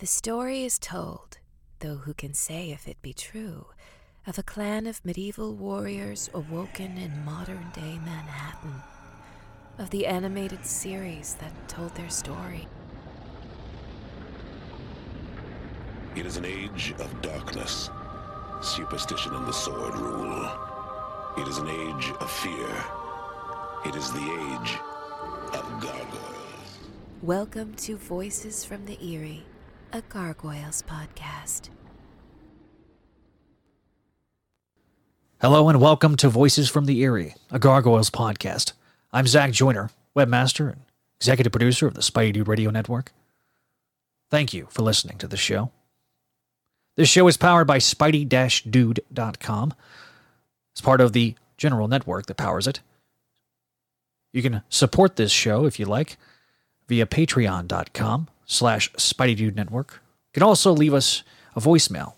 The story is told, though who can say if it be true, of a clan of medieval warriors awoken in modern day Manhattan, of the animated series that told their story. It is an age of darkness. Superstition and the sword rule. It is an age of fear. It is the age of gargoyles. Welcome to Voices from the Eyrie, a Gargoyles podcast. Hello and welcome to Voices from the Eyrie, a Gargoyles podcast. I'm Zach Joyner, webmaster and executive producer of the Spidey Dude Radio Network. Thank you for listening to the show. This show is powered by Spidey-Dude.com. It's part of the general network that powers it. You can support this show if you like via patreon.com slash Spidey Dude Network. You can also leave us a voicemail,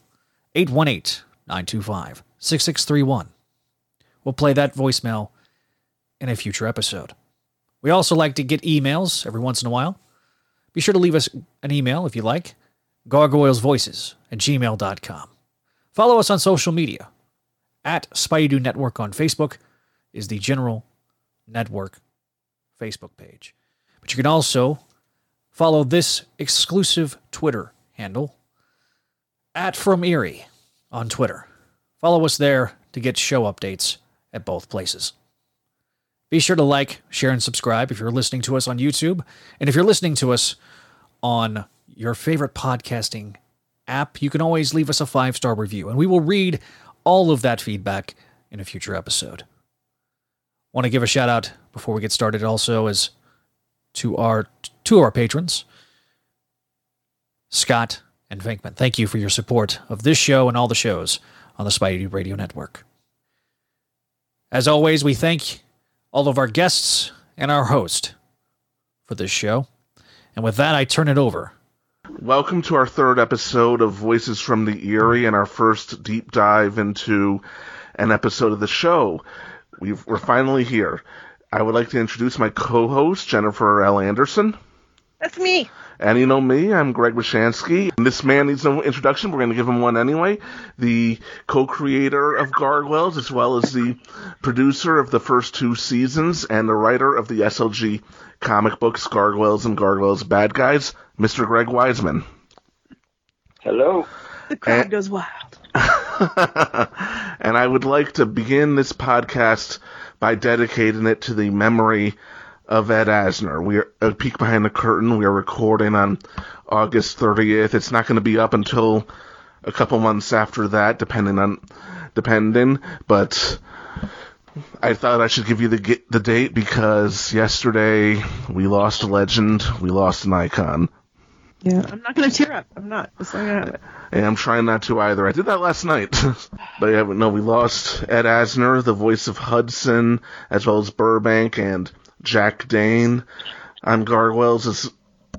818-925-6631. We'll play that voicemail in a future episode. We also like to get emails every once in a while. Be sure to leave us an email if you like, gargoylesvoices at gmail.com. Follow us on social media. At Spidey Network on Facebook is the general network Facebook page. But you can also follow this exclusive Twitter handle at From Eyrie on Twitter. Follow us there to get show updates at both places. Be sure to like, share, and subscribe if you're listening to us on YouTube. And if you're listening to us on your favorite podcasting app, you can always leave us a five star review, and we will read all of that feedback in a future episode. Want to give a shout out before we get started also is to our two of our patrons, Scott and Venkman. Thank you for your support of this show and all the shows on the Spidey Radio Network. As always, we thank all of our guests and our host for this show. And with that, I turn it over. Welcome to our third episode of Voices from the Eyrie and our first deep dive into an episode of the show. we are finally here. I would like to introduce my co-host, Jennifer L. Anderson. That's me. And you know me, I'm Greg Bishansky. This man needs no introduction. We're going to give him one anyway. The co-creator of Gargoyles, as well as the producer of the first two seasons and the writer of the SLG comic books Gargoyles and Gargoyles Bad Guys, Mr. Greg Weisman. Hello. The crowd and, goes wild. and I would like to begin this podcast by dedicating it to the memory of Ed Asner. We are a peek behind the curtain. We are recording on August 30th. It's not going to be up until a couple months after that, depending on depending. But I thought I should give you the the date because yesterday we lost a legend, we lost an icon. Yeah, I'm not gonna tear up. I'm not. Just not gonna have it. And I'm trying not to either. I did that last night. but yeah, no, we lost Ed Asner, the voice of Hudson, as well as Burbank and Jack Dane on Gargoyles. Is,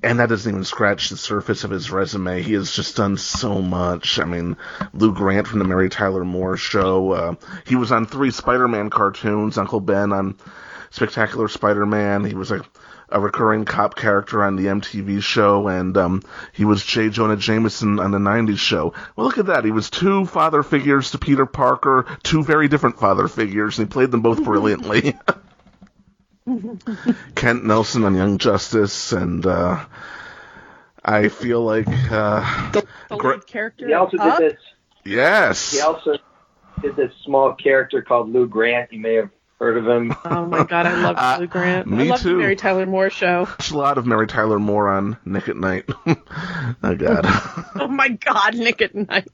and that doesn't even scratch the surface of his resume. He has just done so much. I mean, Lou Grant from the Mary Tyler Moore Show. Uh, he was on three Spider-Man cartoons. Uncle Ben on Spectacular Spider-Man. He was a a recurring cop character on the MTV show, and um, he was J. Jonah Jameson on the 90s show. Well, look at that. He was two father figures to Peter Parker, two very different father figures, and he played them both brilliantly. Kent Nelson on Young Justice, and uh, I feel like uh, the, the gra- character. He also did this. Yes. He also did this small character called Lou Grant. You may have heard of him. Oh my god, I love uh, Lou Grant. Me I love too. the Mary Tyler Moore show. There's a lot of Mary Tyler Moore on Nick at Nite. oh god. oh my god, Nick at Nite.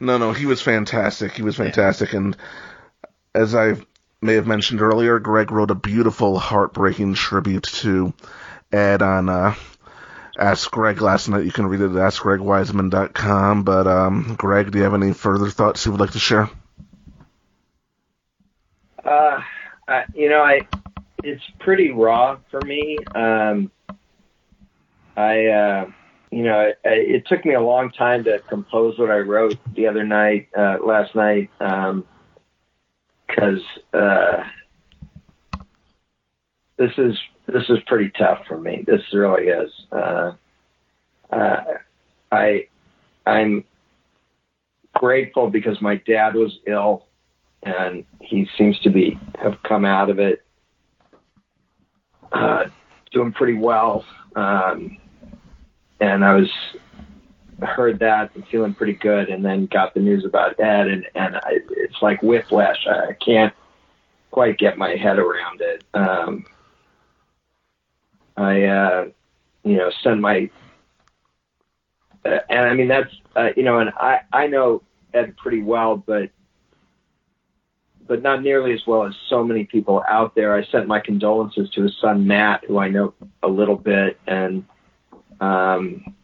no, no, he was fantastic. He was fantastic, yeah. and as I may have mentioned earlier, Greg wrote a beautiful, heartbreaking tribute to Ed on uh, Ask Greg last night. You can read it at AskGregWeisman.com. But um, Greg, do you have any further thoughts you would like to share? Uh, I, you know, I it's pretty raw for me. Um, I, uh, you know, it, it took me a long time to compose what I wrote the other night, uh, last night, because uh, this is this is pretty tough for me. This really is. Uh, uh, I I'm grateful because my dad was ill, and he seems to be have come out of it uh, doing pretty well. Um, and I was heard that and feeling pretty good, and then got the news about Ed, and and I, it's like whiplash. I, can't quite get my head around it. Um, I, uh, you know, send my, uh, and I mean that's, uh, you know, and I I know Ed pretty well, but but not nearly as well as so many people out there. I sent my condolences to his son Matt, who I know a little bit, and um,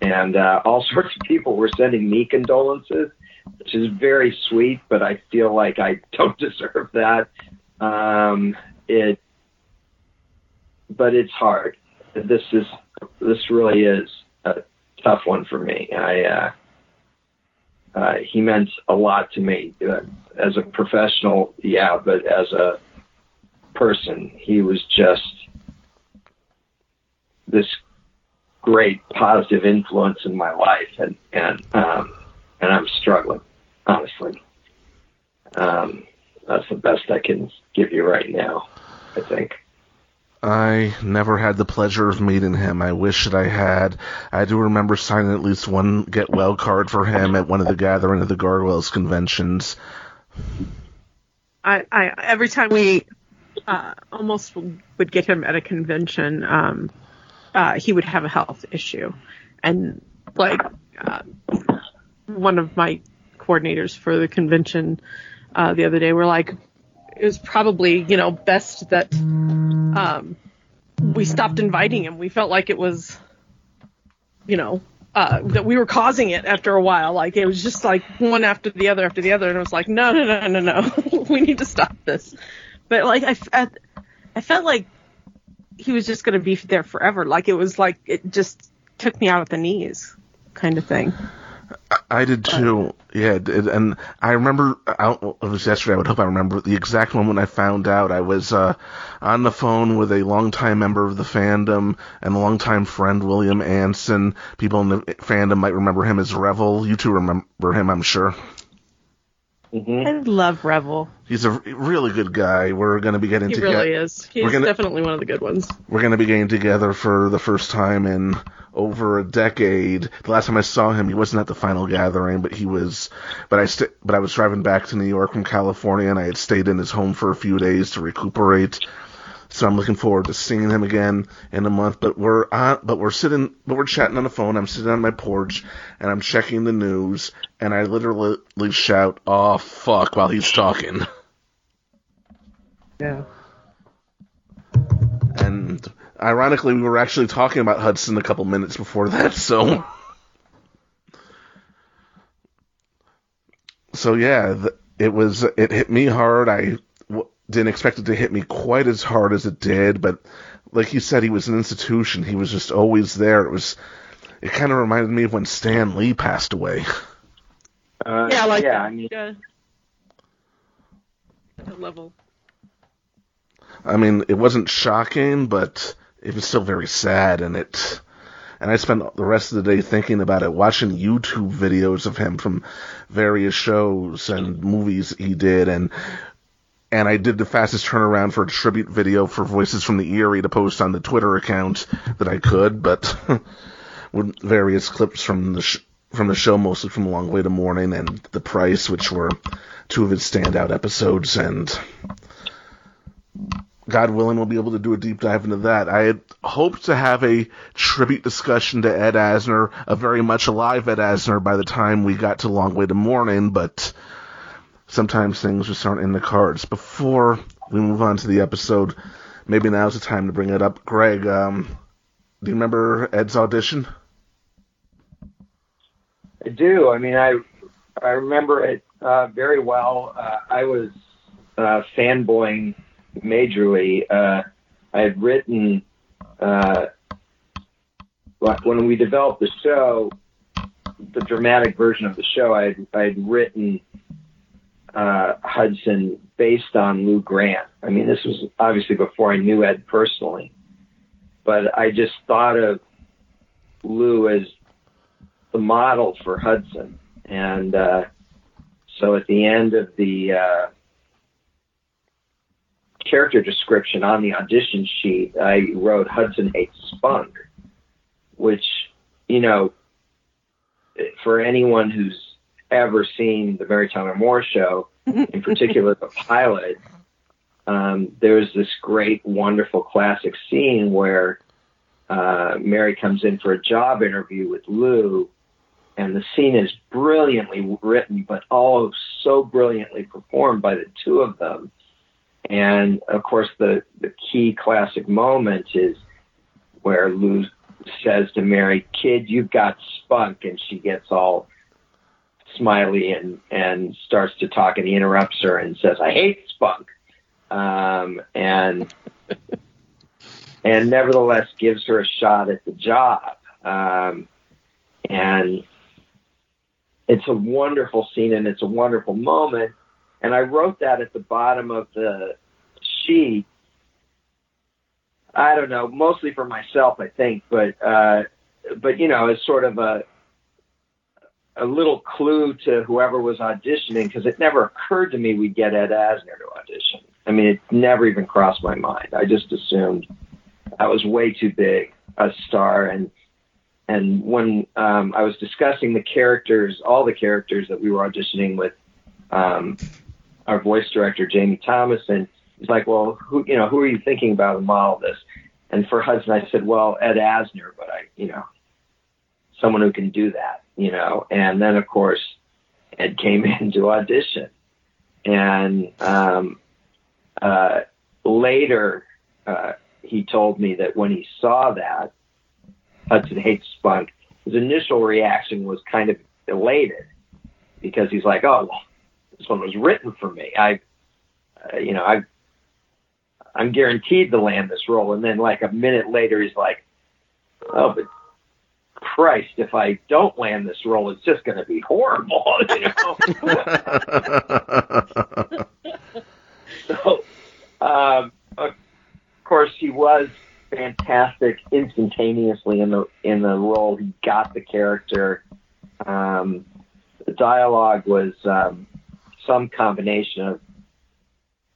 and uh, all sorts of people were sending me condolences, which is very sweet, but I feel like I don't deserve that. Um, it, but it's hard. This is this really is a tough one for me. I uh, uh, he meant a lot to me uh, as a professional, yeah, but as a person, he was just this great positive influence in my life, and and um, and I'm struggling, honestly. Um, that's the best I can give you right now, I think. I never had the pleasure of meeting him. I wish that I had. I do remember signing at least one get well card for him at one of the gathering of the Gargoyles conventions. I, I every time we uh, almost would get him at a convention, um, uh, he would have a health issue, and like uh, one of my coordinators for the convention uh, the other day were like, it was probably you know best that um, we stopped inviting him. We felt like it was, you know, uh, that we were causing it after a while. Like it was just like one after the other after the other, and it was like, no, no, no, no, no, we need to stop this. But like I, I, I felt like he was just going to be there forever. Like it was like it just took me out at the knees, kind of thing. I did too. Yeah, and I remember I, it was yesterday. I would hope I remember the exact moment I found out. I was uh, on the phone with a longtime member of the fandom and a longtime friend, William Anson. People in the fandom might remember him as Revel. You two remember him, I'm sure. Mm-hmm. I love Revel. He's a really good guy. We're going to be getting He together. He really is. He's gonna- definitely one of the good ones. We're going to be getting together for the first time in over a decade. The last time I saw him, he wasn't at the final gathering, but he was. But I st- but I was driving back to New York from California, and I had stayed in his home for a few days to recuperate. So I'm looking forward to seeing him again in a month. But we're on, but we're sitting, but we're chatting on the phone. I'm sitting on my porch and I'm checking the news, and I literally shout, "Oh fuck!" while he's talking. Yeah. And ironically, we were actually talking about Hudson a couple minutes before that, so. So yeah, it was. It hit me hard. I didn't expect it to hit me quite as hard as it did, but like you said, he was an institution. He was just always there. It was. It kind of reminded me of when Stan Lee passed away. Uh, Yeah, like yeah. I mean, yeah. That level. I mean, it wasn't shocking, but it was still very sad, and it. And I spent the rest of the day thinking about it, watching YouTube videos of him from various shows and movies he did, and and I did the fastest turnaround for a tribute video for Voices from the Eyrie to post on the Twitter account that I could, but with various clips from the sh- from the show, mostly from Long Way to Morning and The Price, which were two of its standout episodes, and God willing, we'll be able to do a deep dive into that. I had hoped to have a tribute discussion to Ed Asner, a very much alive Ed Asner, by the time we got to Long Way to Morning, but sometimes things just aren't in the cards. Before we move on to the episode, maybe now's the time to bring it up. Greg, um, do you remember Ed's audition? I do. I mean, I I remember it uh, very well. Uh, I was uh, fanboying majorly. Uh, I had written uh, when we developed the show, the dramatic version of the show. I had, I had written uh, Hudson based on Lou Grant. I mean, this was obviously before I knew Ed personally, but I just thought of Lou as the model for Hudson. And uh, so at the end of the uh, character description on the audition sheet, I wrote Hudson hates spunk, which, you know, for anyone who's ever seen the Mary Tyler Moore show, in particular the pilot, um, there's this great, wonderful classic scene where uh, Mary comes in for a job interview with Lou, and the scene is brilliantly written, but all so brilliantly performed by the two of them. And of course, the, the key classic moment is where Lou says to Mary, "Kid, you've got spunk," and she gets all smiley and and starts to talk, and he interrupts her and says, "I hate spunk," um, and and nevertheless gives her a shot at the job. Um, and it's a wonderful scene and it's a wonderful moment. And I wrote that at the bottom of the sheet. I don't know, mostly for myself, I think, but uh, but you know, as sort of a a little clue to whoever was auditioning because it never occurred to me we'd get Ed Asner to audition. I mean, it never even crossed my mind. I just assumed I was way too big a star and and when um, I was discussing the characters, all the characters that we were auditioning with, um, our voice director Jamie Thomas, and he's like, "Well, who you know who are you thinking about to model this?" And for Hudson, I said, "Well, Ed Asner," but I, you know, someone who can do that, you know. And then of course, Ed came in to audition, and um, uh, later uh, he told me that when he saw that Hudson hates spunk, his initial reaction was kind of elated because he's like, "Oh, well, this one was written for me. I, uh, you know, I, I'm guaranteed to land this role." And then, like a minute later, he's like, "Oh, but Christ, if I don't land this role, it's just going to be horrible." You know. so, um, of course, he was fantastic instantaneously in the in the role. He got the character. Um, the dialogue was um, some combination of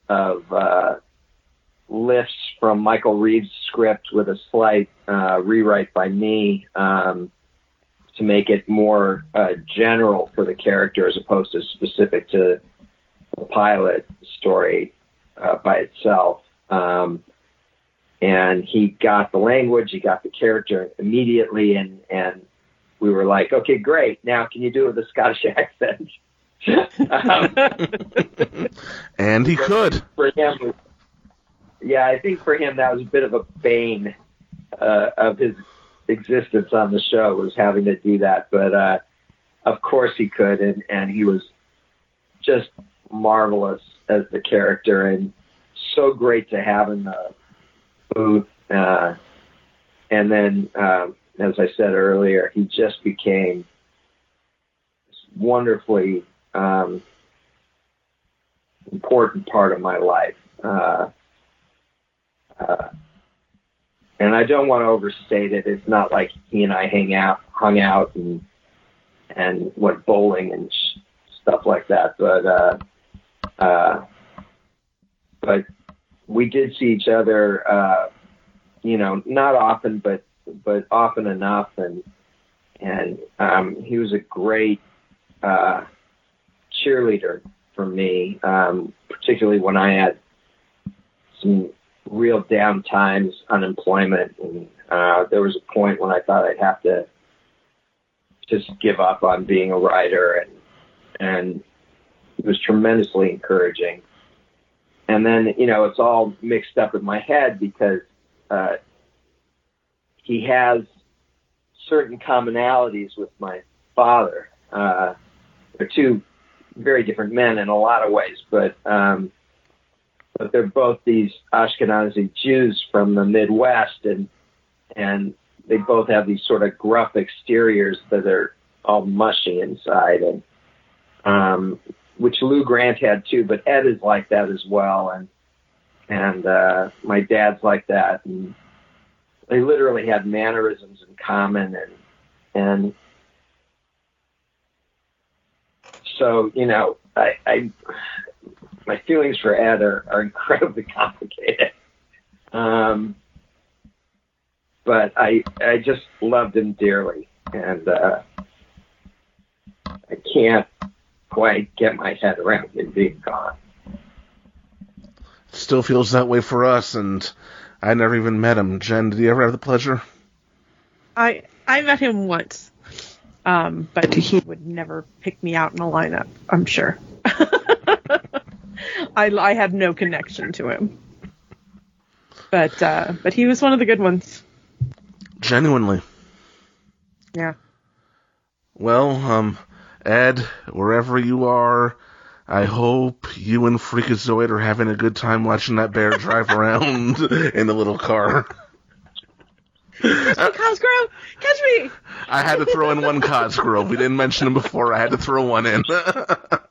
of uh, lifts from Michael Reaves' script with a slight uh, rewrite by me um, to make it more uh, general for the character as opposed to specific to the pilot story uh, by itself. Um, and he got the language, he got the character immediately, and and we were like, okay, great. Now can you do it with a Scottish accent? um, and he could. For him, yeah, I think for him that was a bit of a bane uh, of his existence on the show was having to do that. But uh, of course he could, and and he was just marvelous as the character, and so great to have in the booth. Uh, and then, um, as I said earlier, he just became wonderfully um, important part of my life. Uh, uh, and I don't want to overstate it. It's not like he and I hang out, hung out, and and went bowling and sh- stuff like that. But uh, uh, but we did see each other, uh, you know, not often, but but often enough, and and um, he was a great uh, cheerleader for me, um, particularly when I had some real down times, unemployment, and uh, there was a point when I thought I'd have to just give up on being a writer, and and it was tremendously encouraging and then you know it's all mixed up in my head because uh, he has certain commonalities with my father. Uh, they're two very different men in a lot of ways, but um, but they're both these Ashkenazi Jews from the Midwest, and and they both have these sort of gruff exteriors that are all mushy inside, and um, which Lou Grant had too, but Ed is like that as well, and and uh, my dad's like that, and they literally had mannerisms in common, and and so you know, I, I my feelings for Ed are, are incredibly complicated. Um, but I I just loved him dearly, and uh, I can't quite get my head around him being gone. Still feels that way for us, and I never even met him. Jen, did you ever have the pleasure? I I met him once, um, but he would never pick me out in a lineup. I'm sure. I I had no connection to him, but uh, but he was one of the good ones. Genuinely. Yeah. Well, um, Ed, wherever you are, I hope you and Freakazoid are having a good time watching that bear drive around in the little car. Catch me, Cosgrove! Catch me! I had to throw in one Cosgrove. We didn't mention him before. I had to throw one in.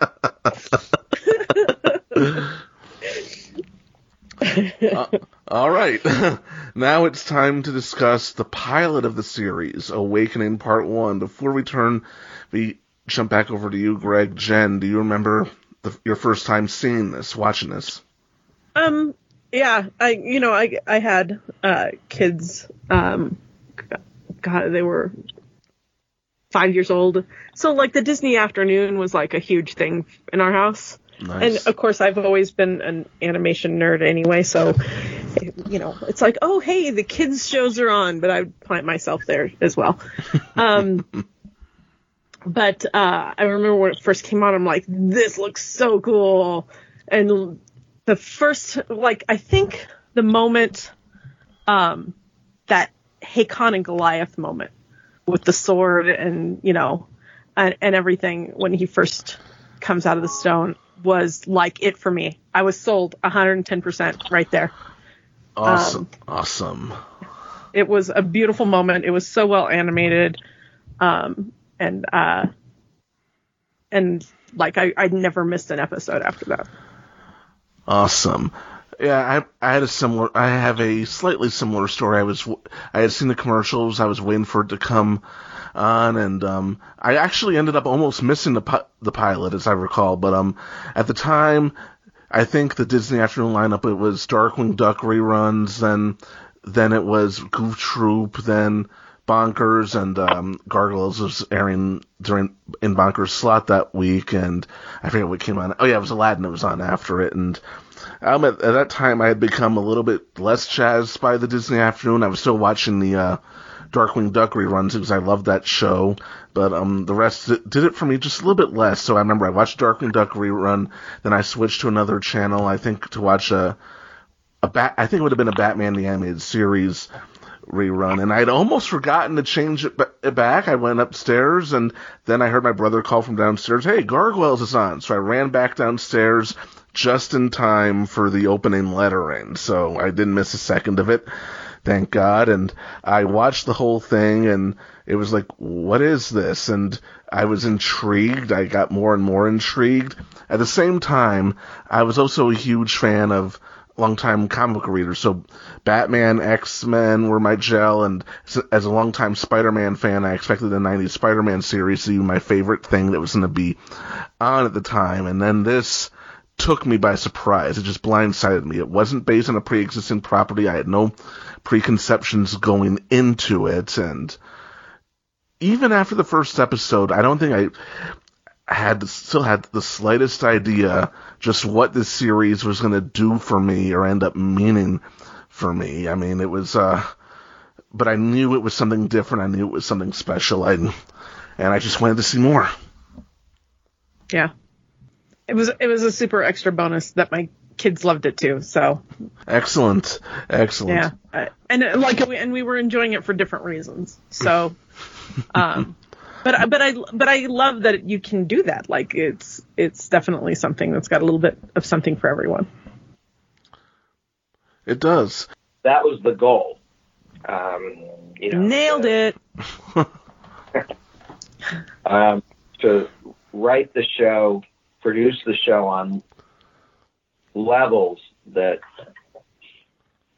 Uh, all right. now it's time to discuss the pilot of the series, Awakening Part 1. Before we turn, we jump back over to you, Greg. Jen, do you remember the, your first time seeing this, watching this? Um, yeah, I you know I I had uh, kids. Um, God, they were five years old. So like the Disney afternoon was like a huge thing in our house. Nice. And of course, I've always been an animation nerd anyway, so you know, it's like, oh, hey, the kids shows are on, but I plant myself there as well. Um, but uh, I remember when it first came on, I'm like, this looks so cool. And the first, like, I think the moment, um, that Hakon and Goliath moment with the sword and you know, and, and everything when he first comes out of the stone was like it for me. I was sold 110% right there. Awesome. awesome. It was a beautiful moment. It was so well animated. Um, and, uh, and like I, I never missed an episode after that. Awesome. Yeah, I, I had a similar. I have a slightly similar story. I was, I had seen the commercials. I was waiting for it to come on, and um, I actually ended up almost missing the pi- the pilot, as I recall. But um, at the time, I think the Disney afternoon lineup it was Darkwing Duck reruns, then then it was Goof Troop, then Bonkers, and um, Gargoyles was airing during in Bonkers slot that week, and I forget what came on. Oh yeah, it was Aladdin. It was on after it, and um, at, at that time I had become a little bit less jazzed by the Disney afternoon. I was still watching the uh, Darkwing Duck reruns because I love that show, but um, the rest did it for me just a little bit less. So I remember I watched Darkwing Duck rerun, then I switched to another channel. I think to watch a a bat. I think it would have been a Batman the Animated Series rerun, and I'd almost forgotten to change it, ba- it back. I went upstairs, and then I heard my brother call from downstairs, "Hey, Gargoyles is on!" So I ran back downstairs just in time for the opening lettering, so I didn't miss a second of it. Thank God. And I watched the whole thing, and it was like, what is this? And I was intrigued. I got more and more intrigued. At the same time, I was also a huge fan of longtime comic book readers. So Batman, X Men were my gel, and as a longtime Spider Man fan, I expected the '90s Spider Man series to be my favorite thing that was going to be on at the time. And then this took me by surprise. It just blindsided me. It wasn't based on a pre-existing property. I had no preconceptions going into it, and even after the first episode, I don't think I had still had the slightest idea just what this series was going to do for me or end up meaning for me. I mean, it was, uh, but I knew it was something different. I knew it was something special. I, and I just wanted to see more. Yeah. It was it was a super extra bonus that my kids loved it too. So excellent, excellent. Yeah, uh, and uh, like we, and we were enjoying it for different reasons. So, um, but but I but I love that you can do that. Like it's it's definitely something that's got a little bit of something for everyone. It does. That was the goal. Um, you know, Nailed to, it. um, to write the show produce the show on levels that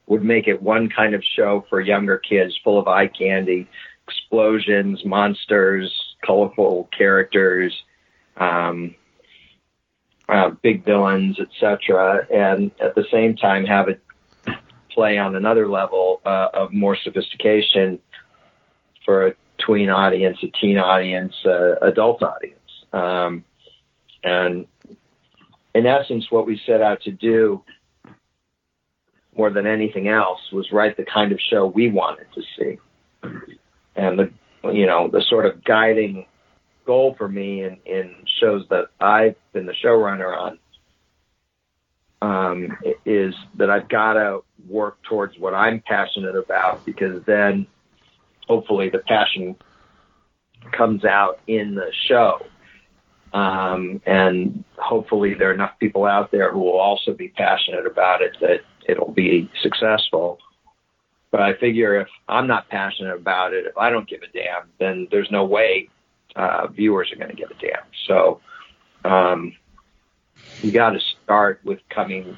would make it one kind of show for younger kids, full of eye candy, explosions, monsters, colorful characters, um, uh, big villains, etc., and at the same time have it play on another level uh, of more sophistication for a tween audience, a teen audience, uh, adult audience. Um, and in essence, what we set out to do more than anything else was write the kind of show we wanted to see. And the, you know, the sort of guiding goal for me in, in shows that I've been the showrunner on um, is that I've got to work towards what I'm passionate about because then hopefully the passion comes out in the show. Um, and hopefully there are enough people out there who will also be passionate about it that it'll be successful. But I figure if I'm not passionate about it, if I don't give a damn, then there's no way uh, viewers are going to give a damn. So um, you got to start with coming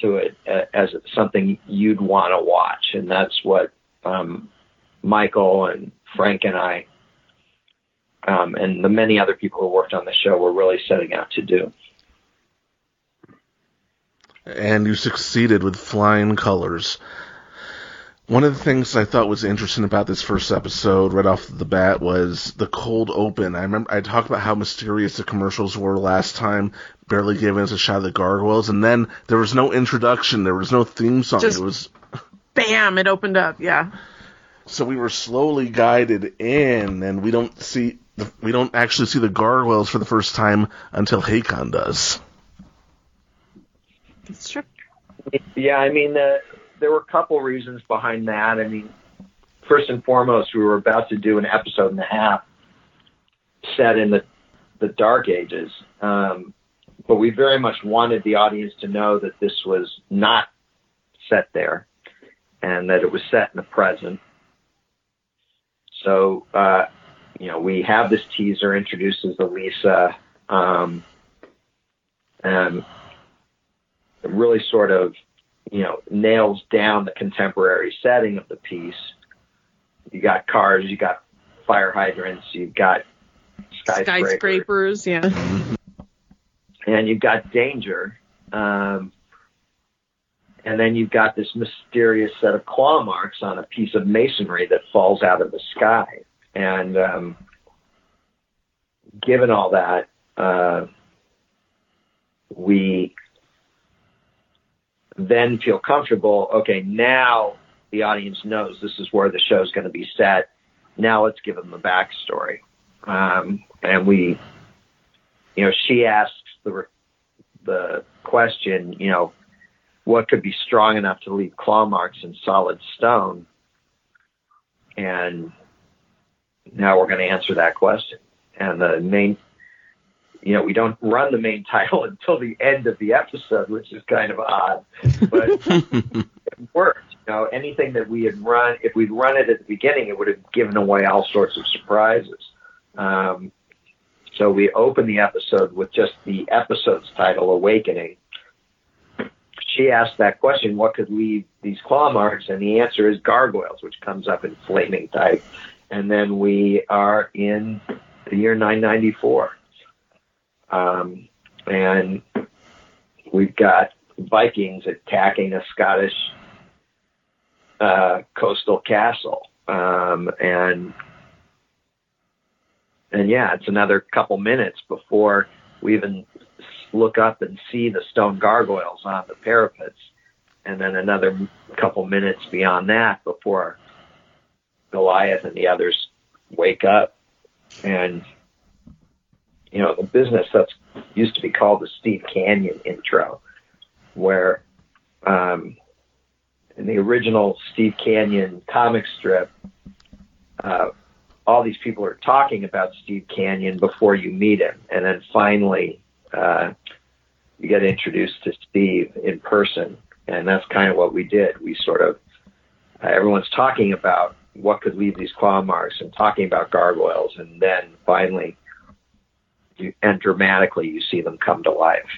to it as something you'd want to watch, and that's what um, Michael and Frank and I um, and the many other people who worked on the show were really setting out to do. And you succeeded with flying colors. One of the things I thought was interesting about this first episode, right off the bat, was the cold open. I remember I talked about how mysterious the commercials were last time, barely giving us a shot of the gargoyles, and then there was no introduction, there was no theme song. Just it was bam, it opened up. Yeah. So we were slowly guided in, and we don't see the, we don't actually see the gargoyles for the first time until Hakon does. It's true. Yeah, I mean, uh, there were a couple reasons behind that. I mean, first and foremost, we were about to do an episode and a half set in the the Dark Ages, um, but we very much wanted the audience to know that this was not set there, and that it was set in the present. So, uh, you know, we have this teaser introduces Elisa, um, and really sort of, you know, nails down the contemporary setting of the piece. You got cars, you got fire hydrants, you've got skyscrapers, Skyscrapers, yeah. and you've got danger. Um, and then you've got this mysterious set of claw marks on a piece of masonry that falls out of the sky. And um, given all that, uh, we then feel comfortable. Okay, now the audience knows this is where the show's going to be set. Now let's give them the backstory. Um, and we, you know, she asks the the question, you know, what could be strong enough to leave claw marks in solid stone? And now we're going to answer that question. And the main, you know, we don't run the main title until the end of the episode, which is kind of odd, but it worked. You know, anything that we had run, if we'd run it at the beginning, it would have given away all sorts of surprises. Um, so we open the episode with just the episode's title, Awakening. She asked that question, what could leave these claw marks? And the answer is gargoyles, which comes up in flaming type. And then we are in the year 994. Um, and we've got Vikings attacking a Scottish uh, coastal castle. Um, and and yeah, it's another couple minutes before we even look up and see the stone gargoyles on the parapets, and then another couple minutes beyond that before Goliath and the others wake up. And you know, the business that's used to be called the Steve Canyon intro, where um, in the original Steve Canyon comic strip, uh, all these people are talking about Steve Canyon before you meet him, and then finally uh, you get introduced to Steve in person, and that's kind of what we did. We sort of uh, everyone's talking about what could leave these claw marks and talking about gargoyles, and then finally and dramatically you see them come to life.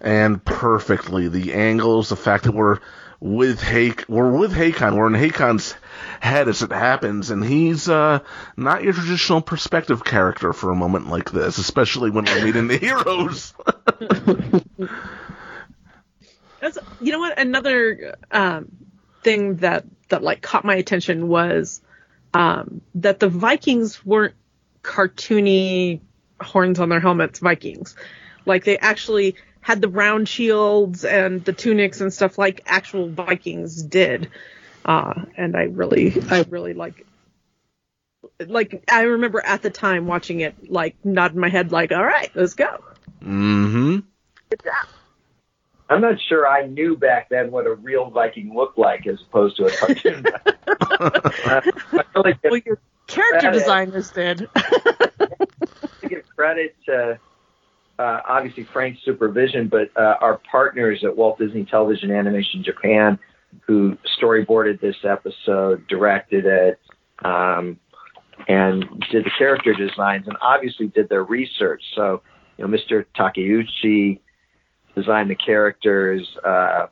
And perfectly, the angles, the fact that we're with Hake, we're with Hakon, we're in Hakon's head as it happens, and he's uh, not your traditional perspective character for a moment like this, especially when we're meeting the heroes. That's, you know what? Another um, thing that that like caught my attention was um, that the Vikings weren't cartoony horns on their helmets Vikings. Like they actually had the round shields and the tunics and stuff like actual Vikings did. Uh, and I really, I really like, like I remember at the time watching it, like nodding my head, like, "All right, let's go." mm-hmm. Good job. I'm not sure I knew back then what a real Viking looked like as opposed to a cartoon. uh, I Well, your character designers did. to give credit to uh, obviously Frank's supervision, but uh, our partners at Walt Disney Television Animation Japan, who storyboarded this episode, directed it, um, and did the character designs, and obviously did their research. So, you know, Mr. Takeuchi designed the characters, uh,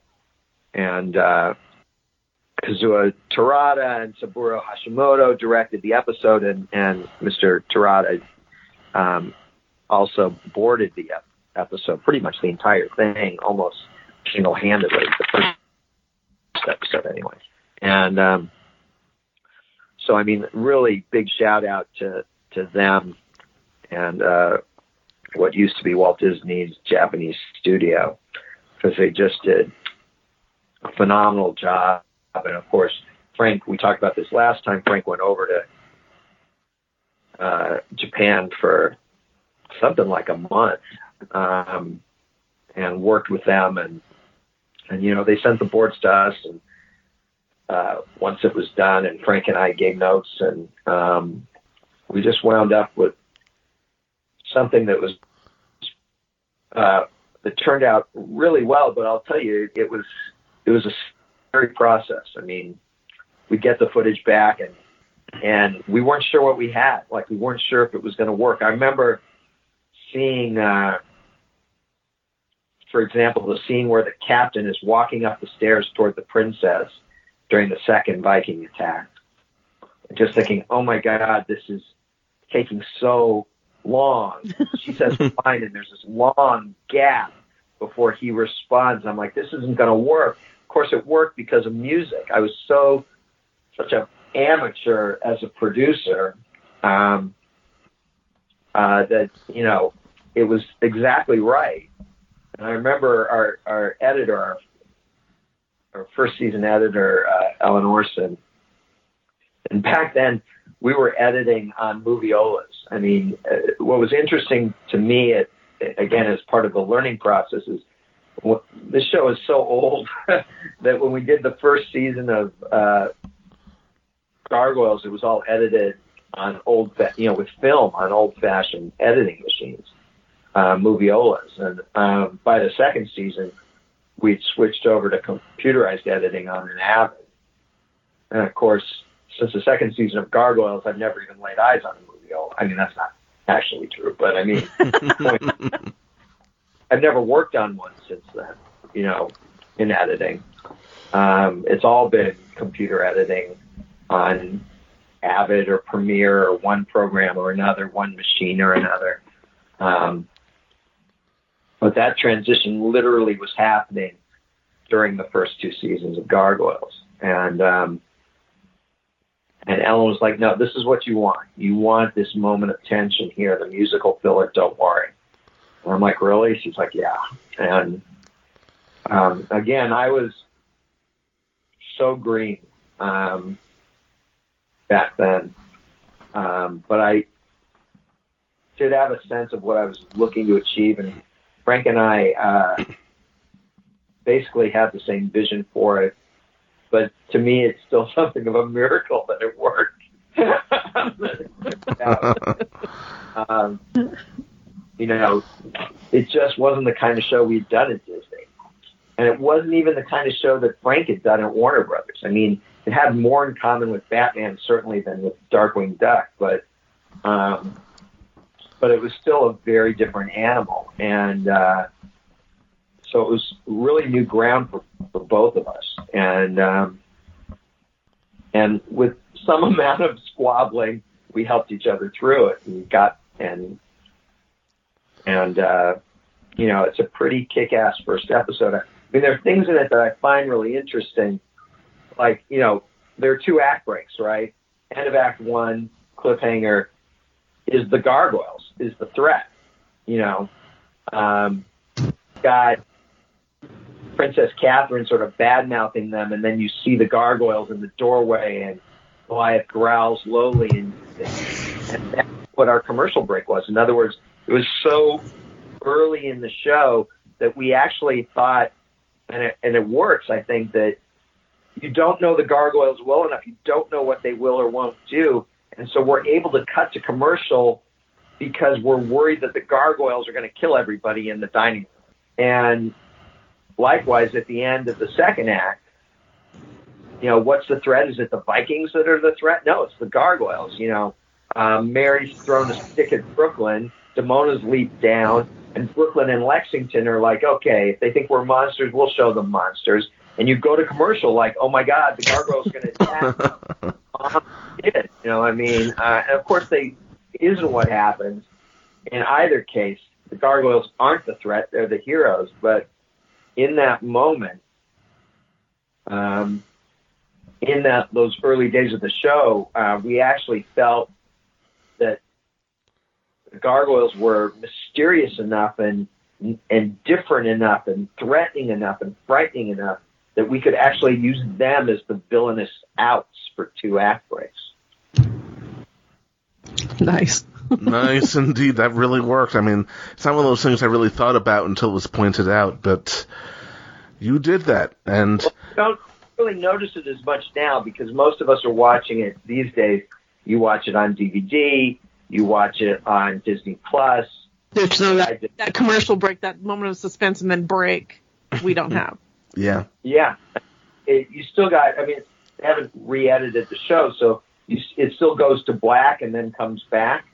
and uh, Kazuo Terada and Saburo Hashimoto directed the episode, and, and Mr. Terada um, also boarded the ep- episode, pretty much the entire thing, almost single-handedly, the first episode anyway. And um, so, I mean, really big shout out to to them and uh, what used to be Walt Disney's Japanese studio because they just did a phenomenal job. And of course, Frank, we talked about this last time. Frank went over to uh, Japan for something like a month um, and worked with them and and you know they sent the boards to us and uh, once it was done and Frank and I gave notes and um, we just wound up with something that was uh, that turned out really well but I'll tell you it was it was a scary process. I mean we get the footage back and and we weren't sure what we had. Like we weren't sure if it was going to work. I remember seeing, uh, for example, the scene where the captain is walking up the stairs toward the princess during the second Viking attack. Just thinking, oh my God, this is taking so long. She says fine, and there's this long gap before he responds. I'm like, this isn't going to work. Of course, it worked because of music. I was so such an amateur as a producer um, uh, that you know it was exactly right. And I remember our, our editor, our, our first season editor, uh, Ellen Orson. And back then, we were editing on moviolas. I mean, uh, what was interesting to me, at, again, as part of the learning process, is this show is so old that when we did the first season of uh, Gargoyles, it was all edited on old, fa- you know, with film on old-fashioned editing machines uh, moviolas. And um, by the second season, we'd switched over to computerized editing on an Avid. And of course, since the second season of Gargoyles, I've never even laid eyes on a moviola. I mean, that's not actually true, but I mean, I've never worked on one since then, you know, in editing. Um, it's all been computer editing on Avid or Premiere or one program or another, one machine or another. Um, but that transition literally was happening during the first two seasons of Gargoyles. And um, and Ellen was like, "No, this is what you want. You want this moment of tension here, the musical filler. Don't worry." And I'm like, "Really?" She's like, "Yeah." And um, again, I was so green um, back then, um, but I did have a sense of what I was looking to achieve, and Frank and I uh, basically had the same vision for it. But to me, it's still something of a miracle that it worked. um, you know, it just wasn't the kind of show we'd done at Disney. And it wasn't even the kind of show that Frank had done at Warner Brothers. I mean, it had more in common with Batman, certainly, than with Darkwing Duck. But um, but it was still a very different animal, and uh, so it was really new ground for, for both of us, and um, and with some amount of squabbling, we helped each other through it and got and and uh, you know it's a pretty kick-ass first episode. I mean, there are things in it that I find really interesting, like you know there are two act breaks, right? End of Act One, cliffhanger is the gargoyles, is the threat. You know, um, got Princess Catherine sort of bad mouthing them, and then you see the gargoyles in the doorway, and Goliath growls lowly, and, and that's what our commercial break was. In other words, it was so early in the show that we actually thought, and it, and it works, I think, that you don't know the gargoyles well enough. You don't know what they will or won't do. And so we're able to cut to commercial because we're worried that the gargoyles are going to kill everybody in the dining room. And likewise, at the end of the second act, you know, what's the threat? Is it the Vikings that are the threat? No, it's the gargoyles. You know, um, Mary's thrown a stick at Brooklyn. Demona's leaped down, and Brooklyn and Lexington are like, okay, if they think we're monsters, we'll show them monsters. And you go to commercial like, oh my God, the gargoyle's going to attack. um, it, you know, I mean, uh, and of course they isn't what happens. In either case, the gargoyles aren't the threat; they're the heroes. But in that moment, um, in that those early days of the show, uh, we actually felt that the gargoyles were mysterious enough and and different enough and threatening enough and frightening enough that we could actually use them as the villainous outs for two act breaks. Nice. Nice indeed. That really worked. I mean, it's not one of those things I really thought about until it was pointed out, but you did that. And well, don't really notice it as much now because most of us are watching it these days. You watch it on DVD, you watch it on Disney Plus. There's no that, that commercial break, that moment of suspense, and then break. We don't mm-hmm. have. yeah. Yeah. It, you still got. I mean, they haven't re-edited the show, so you, it still goes to black and then comes back.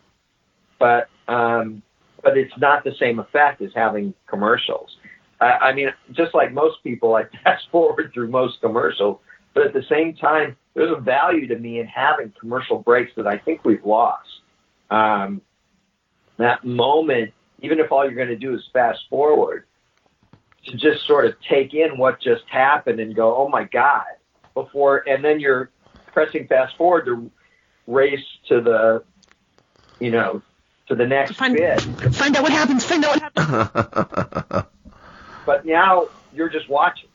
But um, but it's not the same effect as having commercials. I, I mean, just like most people, I fast forward through most commercials, but at the same time, there's a value to me in having commercial breaks that I think we've lost. Um, that moment, even if all you're going to do is fast forward, to just sort of take in what just happened and go, oh my God, before, and then you're pressing fast forward to race to the, you know, to the next find, bit. Find out what happens. Find out what happens. but now you're just watching.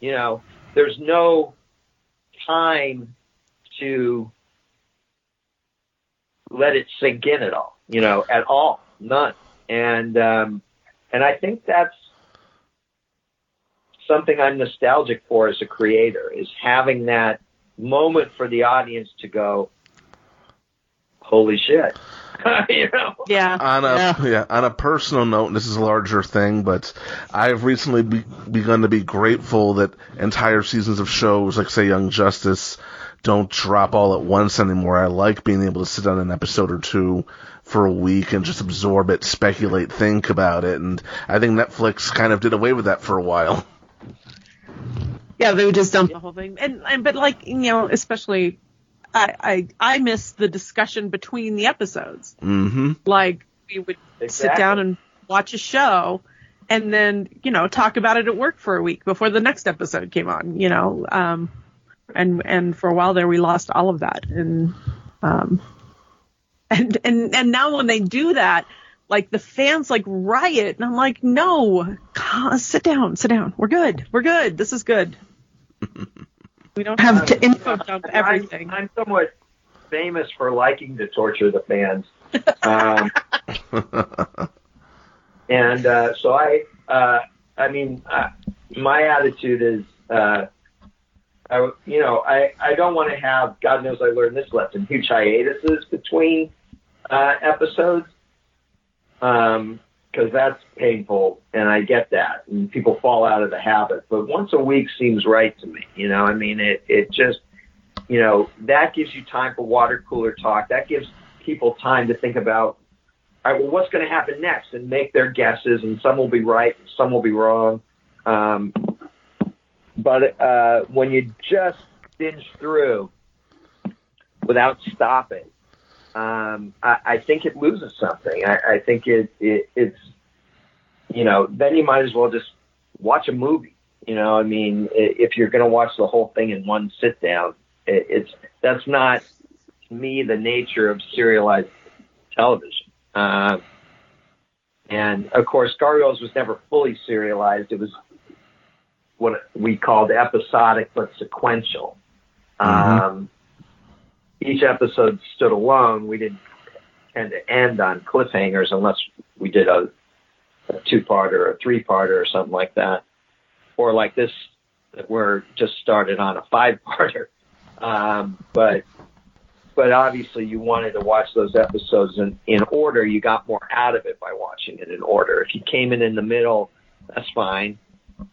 You know, there's no time to let it sink in at all. You know, at all, none. And um, and I think that's something I'm nostalgic for as a creator is having that moment for the audience to go, holy shit. you know? Yeah. On a yeah. yeah. on a personal note, and this is a larger thing, but I've recently be, begun to be grateful that entire seasons of shows, like say Young Justice, don't drop all at once anymore. I like being able to sit on an episode or two for a week and just absorb it, speculate, think about it, and I think Netflix kind of did away with that for a while. Yeah, they would just dump the whole thing, and, and but like you know, especially I, I I miss the discussion between the episodes. Mm-hmm. Like we would Exactly. sit down and watch a show, and then you know talk about it at work for a week before the next episode came on. You know, um, and and for a while there we lost all of that, and um, and and and now when they do that. Like the fans like riot, and I'm like, no, sit down, sit down. We're good, we're good. This is good. we don't have to info dump everything. I'm, I'm somewhat famous for liking to torture the fans. Um, and uh, so I, uh, I mean, uh, my attitude is, uh, I, you know, I, I don't want to have, God knows I learned this lesson, huge hiatuses between uh, episodes, because that's painful, and I get that, and people fall out of the habit. But once a week seems right to me. You know, I mean, it it just, you know, that gives you time for water cooler talk. That gives people time to think about all right, well, what's going to happen next, and make their guesses, and some will be right, and some will be wrong. Um, but uh, when you just binge through without stopping, um, I, I think it loses something. I, I think it, it it's you know then you might as well just watch a movie. You know, I mean, if you're going to watch the whole thing in one sit down, it, it's that's not to me the nature of serialized television. Uh, and of course, Gargoyles was never fully serialized. It was what we called episodic but sequential. Um, each episode stood alone. We didn't tend to end on cliffhangers unless we did a, a two-parter or a three-parter or something like that, or like this that we're just started on a five-parter. Um, but but obviously you wanted to watch those episodes in, in order. You got more out of it by watching it in order. If you came in in the middle, that's fine.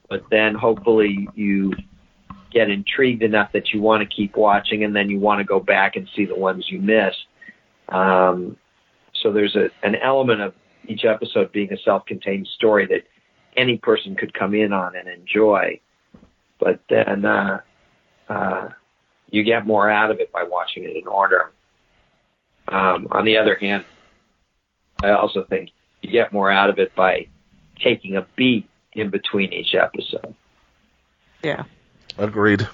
But then hopefully you get intrigued enough that you want to keep watching and then you want to go back and see the ones you missed. Um, so there's a, an element of each episode being a self-contained story that any person could come in on and enjoy. But then, uh, uh, you get more out of it by watching it in order. Um, on the other hand, I also think you get more out of it by taking a beat in between each episode. Yeah. Agreed.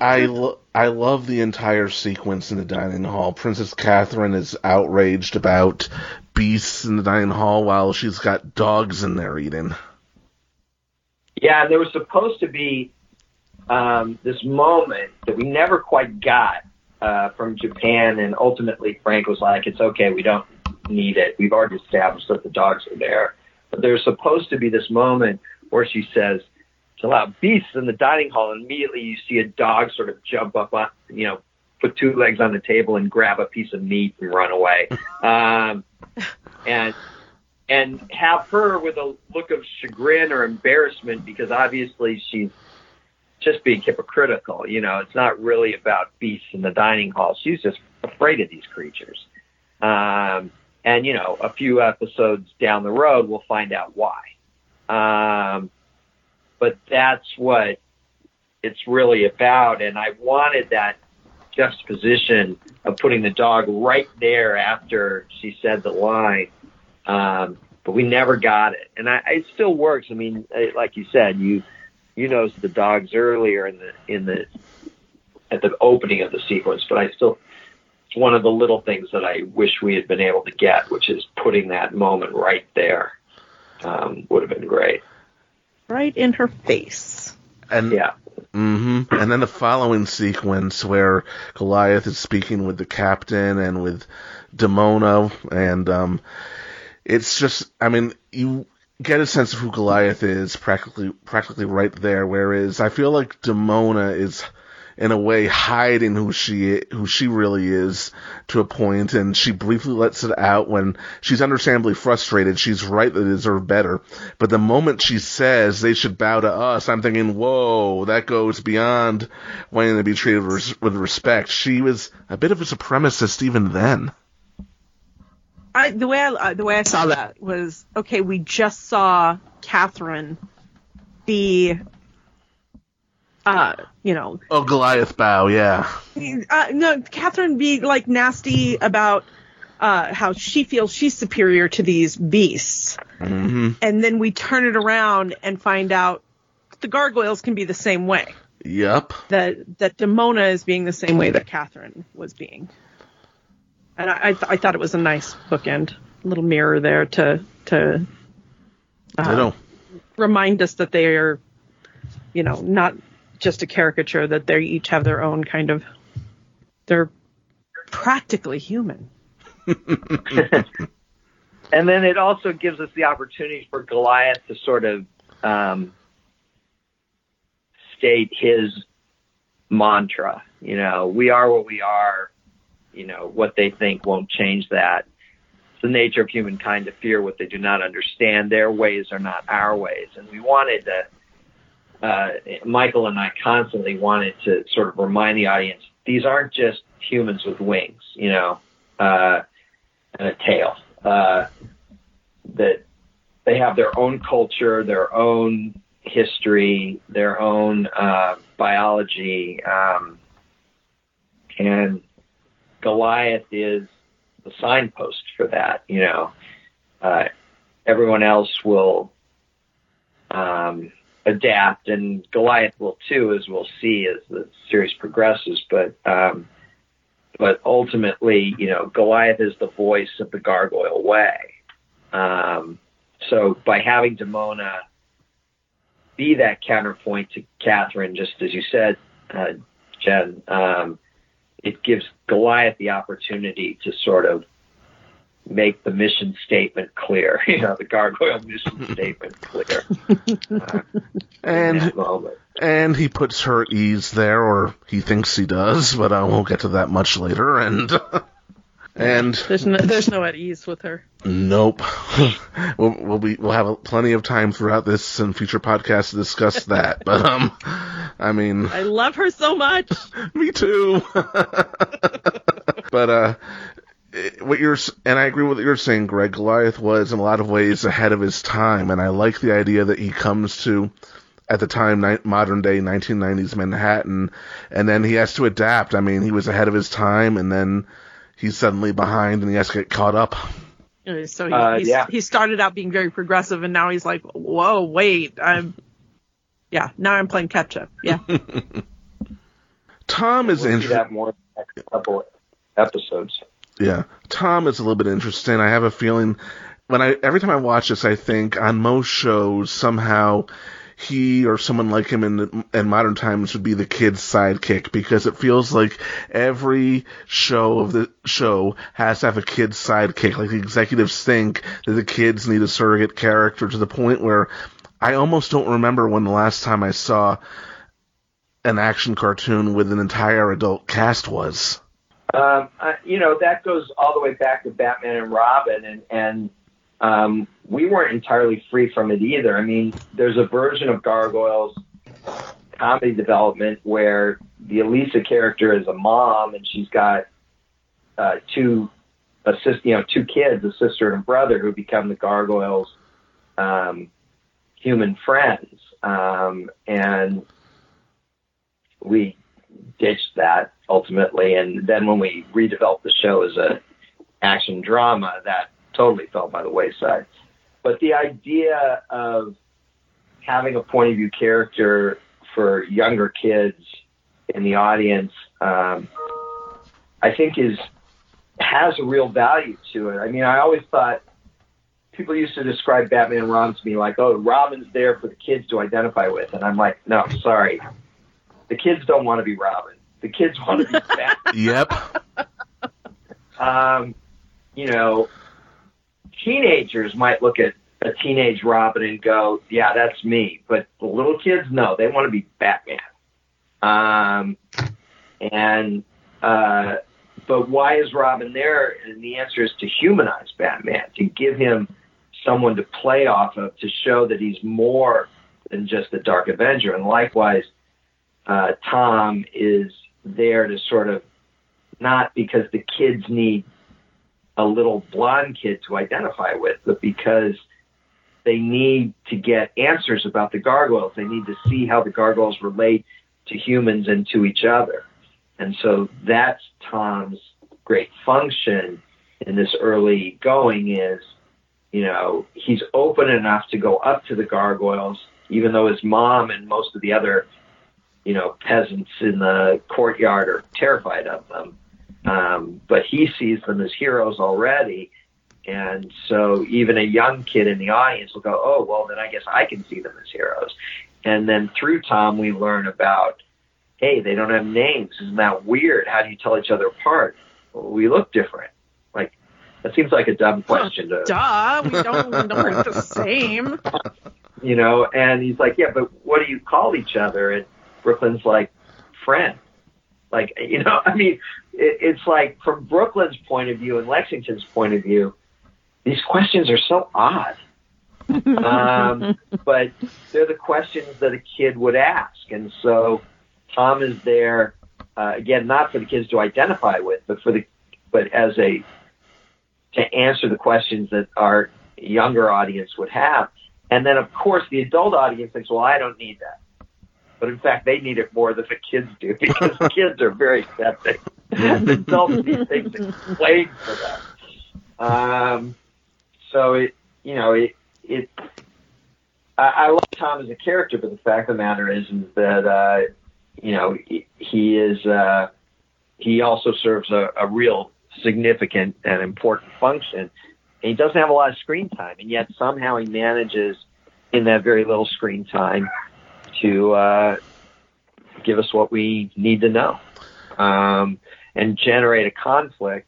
I lo- I love the entire sequence in the dining hall. Princess Catherine is outraged about beasts in the dining hall while she's got dogs in there eating. Yeah, and there was supposed to be um, this moment that we never quite got uh, from Japan, and ultimately Frank was like, "It's okay, we don't need it. We've already established that the dogs are there." But there's supposed to be this moment where she says, "It's allowed beasts in the dining hall," and immediately you see a dog sort of jump up on, you know, put two legs on the table and grab a piece of meat and run away. Um, and and have her with a look of chagrin or embarrassment because obviously she's just being hypocritical. You know, it's not really about beasts in the dining hall. She's just afraid of these creatures. Um, and you know, a few episodes down the road, we'll find out why. Um, but that's what it's really about. And I wanted that juxtaposition of putting the dog right there after she said the line. Um, but we never got it, and I, it still works. I mean, like you said, you you noticed the dogs earlier in the in the at the opening of the sequence, but I still it's one of the little things that I wish we had been able to get, which is putting that moment right there. Um, would have been great. Right in her face. And Yeah. hmm And then the following sequence where Goliath is speaking with the captain and with Demona, and um, it's just, I mean, you get a sense of who Goliath is practically, practically right there. Whereas I feel like Demona is, in a way, hiding who she who she really is to a point, and she briefly lets it out when she's understandably frustrated. She's right; they deserve better. But the moment she says they should bow to us, I'm thinking, whoa, that goes beyond wanting to be treated res- with respect. She was a bit of a supremacist even then. I, the way I uh, the way I saw that was okay. We just saw Catherine be, uh, you know, Oh, Goliath bow, yeah. uh, no, Catherine be like nasty about uh, how she feels she's superior to these beasts, hmm and then we turn it around and find out the gargoyles can be the same way. Yep. That that Demona is being the same way that Catherine was being, and I I, th- I thought it was a nice bookend, little mirror there to to I know. remind us that they are, you know, not just a caricature, that they each have their own kind of, they're practically human. And then it also gives us the opportunity for Goliath to sort of um, state his mantra. You know, we are what we are. You know, what they think won't change that. It's the nature of humankind to fear what they do not understand. Their ways are not our ways. And we wanted to, uh, Michael and I constantly wanted to sort of remind the audience these aren't just humans with wings, you know. Uh, and a tail. Uh, that they have their own culture, their own history, their own uh, biology, um, and Goliath is the signpost for that. You know, uh, everyone else will um, adapt, and Goliath will too, as we'll see as the series progresses. But um, but ultimately, you know, Goliath is the voice of the gargoyle way. Um, so by having Demona be that counterpoint to Catherine, just as you said, uh, Jen, um, it gives Goliath the opportunity to sort of make the mission statement clear. You know, the gargoyle mission statement clear. Uh, And and he puts her at ease there, or he thinks he does, but I won't get to that much later. And and There's no, there's no at ease with her. nope, we'll, we'll be we'll have plenty of time throughout this and future podcasts to discuss that. But um, I mean, I love her so much. me too. but uh, it- what you're and I agree with what you're saying, Greg. Goliath was in a lot of ways ahead of his time, and I like the idea that he comes to at the time ni- modern day 1990s Manhattan, and then he has to adapt. I mean, he was ahead of his time, and then he's suddenly behind, and he has to get caught up. So he, Uh, he's, yeah. he started out being very progressive, and now he's like, "Whoa, wait, I'm." Yeah, now I'm playing catch up. Yeah, Tom is We'll see interesting. that more in the next couple episodes. Yeah, Tom is a little bit interesting. I have a feeling when I every time I watch this, I think on most shows somehow he or someone like him in in modern times would be the kid's sidekick because it feels like every show of the show has to have a kid's sidekick. Like the executives think that the kids need a surrogate character to the point where I almost don't remember when the last time I saw an action cartoon with an entire adult cast was. Um, I, you know, that goes all the way back to Batman and Robin, and and um, we weren't entirely free from it either. I mean, there's a version of Gargoyles comedy development where the Elisa character is a mom, and she's got uh, two assist, you know, two kids, a sister and a brother, who become the Gargoyles' um, human friends, um, and we ditched that ultimately. And then when we redeveloped the show as a action drama, that totally fell by the wayside. But the idea of having a point of view character for younger kids in the audience, um, I think is has a real value to it. I mean, I always thought people used to describe Batman and Robin to me like, "Oh, Robin's there for the kids to identify with," and I'm like, "No, sorry, the kids don't want to be Robin. The kids want to be Batman." Yep. um, you know, teenagers might look at a teenage Robin and go, "Yeah, that's me." But the little kids, no, they want to be Batman. Um, and uh, but why is Robin there? And the answer is to humanize Batman, to give him someone to play off of, to show that he's more than just the Dark Avenger. And likewise, uh, Tom is there to sort of not because the kids need a little blonde kid to identify with, but because they need to get answers about the gargoyles. They need to see how the gargoyles relate to humans and to each other. And so that's Tom's great function in this early going is, you know, he's open enough to go up to the gargoyles, even though his mom and most of the other, you know, peasants in the courtyard are terrified of them. Um, but he sees them as heroes already. And so even a young kid in the audience will go, oh, well, then I guess I can see them as heroes. And then through Tom, we learn about, hey, they don't have names. Isn't that weird? How do you tell each other apart? Well, we look different. Like, that seems like a dumb question to, duh, we don't, look the same. you know, and he's like, yeah, but what do you call each other? And Brooklyn's like, friend. Like, you know, I mean, it, it's like from Brooklyn's point of view and Lexington's point of view, these questions are so odd. um, but they're the questions that a kid would ask. And so Tom is there, uh, again, not for the kids to identify with, but for the, but as a to answer the questions that our younger audience would have. And then, of course, the adult audience thinks, well, I don't need that. But in fact, they need it more than the kids do because kids are very accepting. adults need things explained for them. Um, so it, you know, it, it, I, I love Tom as a character, but the fact of the matter is, is that, uh, you know, he, is, uh, he also serves a, a real significant and important function. And he doesn't have a lot of screen time, and yet somehow he manages in that very little screen time to uh, give us what we need to know um, and generate a conflict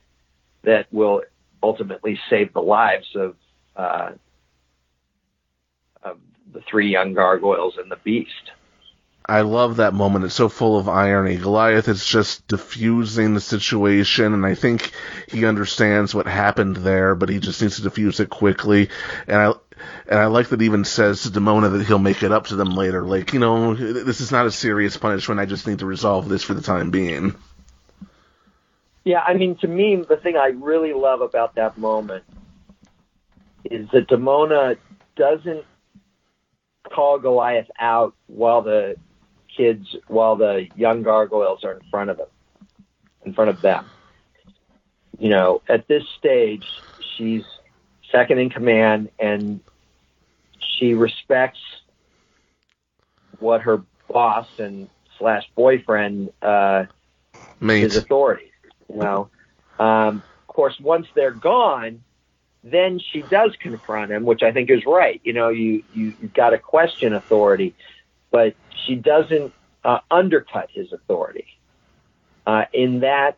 that will ultimately save the lives of, uh, of the three young gargoyles and the beast. I love that moment. It's so full of irony. Goliath is just diffusing the situation, and I think he understands what happened there, but he just needs to diffuse it quickly. And I and I like that he even says to Demona that he'll make it up to them later. Like, you know, this is not a serious punishment. I just need to resolve this for the time being. Yeah, I mean, to me, the thing I really love about that moment is that Demona doesn't call Goliath out while the kids, while the young gargoyles are in front of him, in front of them. You know, at this stage, she's second in command and she respects what her boss and slash boyfriend uh, his authority. You know, um, of course, once they're gone, then she does confront him, which I think is right. You know, you you you've got to question authority, but she doesn't uh, undercut his authority. Uh, in that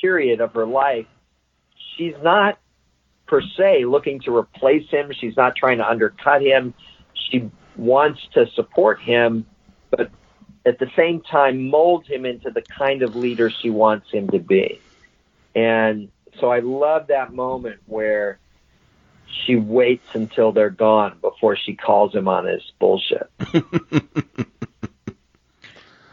period of her life, she's not per se looking to replace him. She's not trying to undercut him. She wants to support him, but at the same time mold him into the kind of leader she wants him to be. And so I love that moment where she waits until they're gone before she calls him on his bullshit.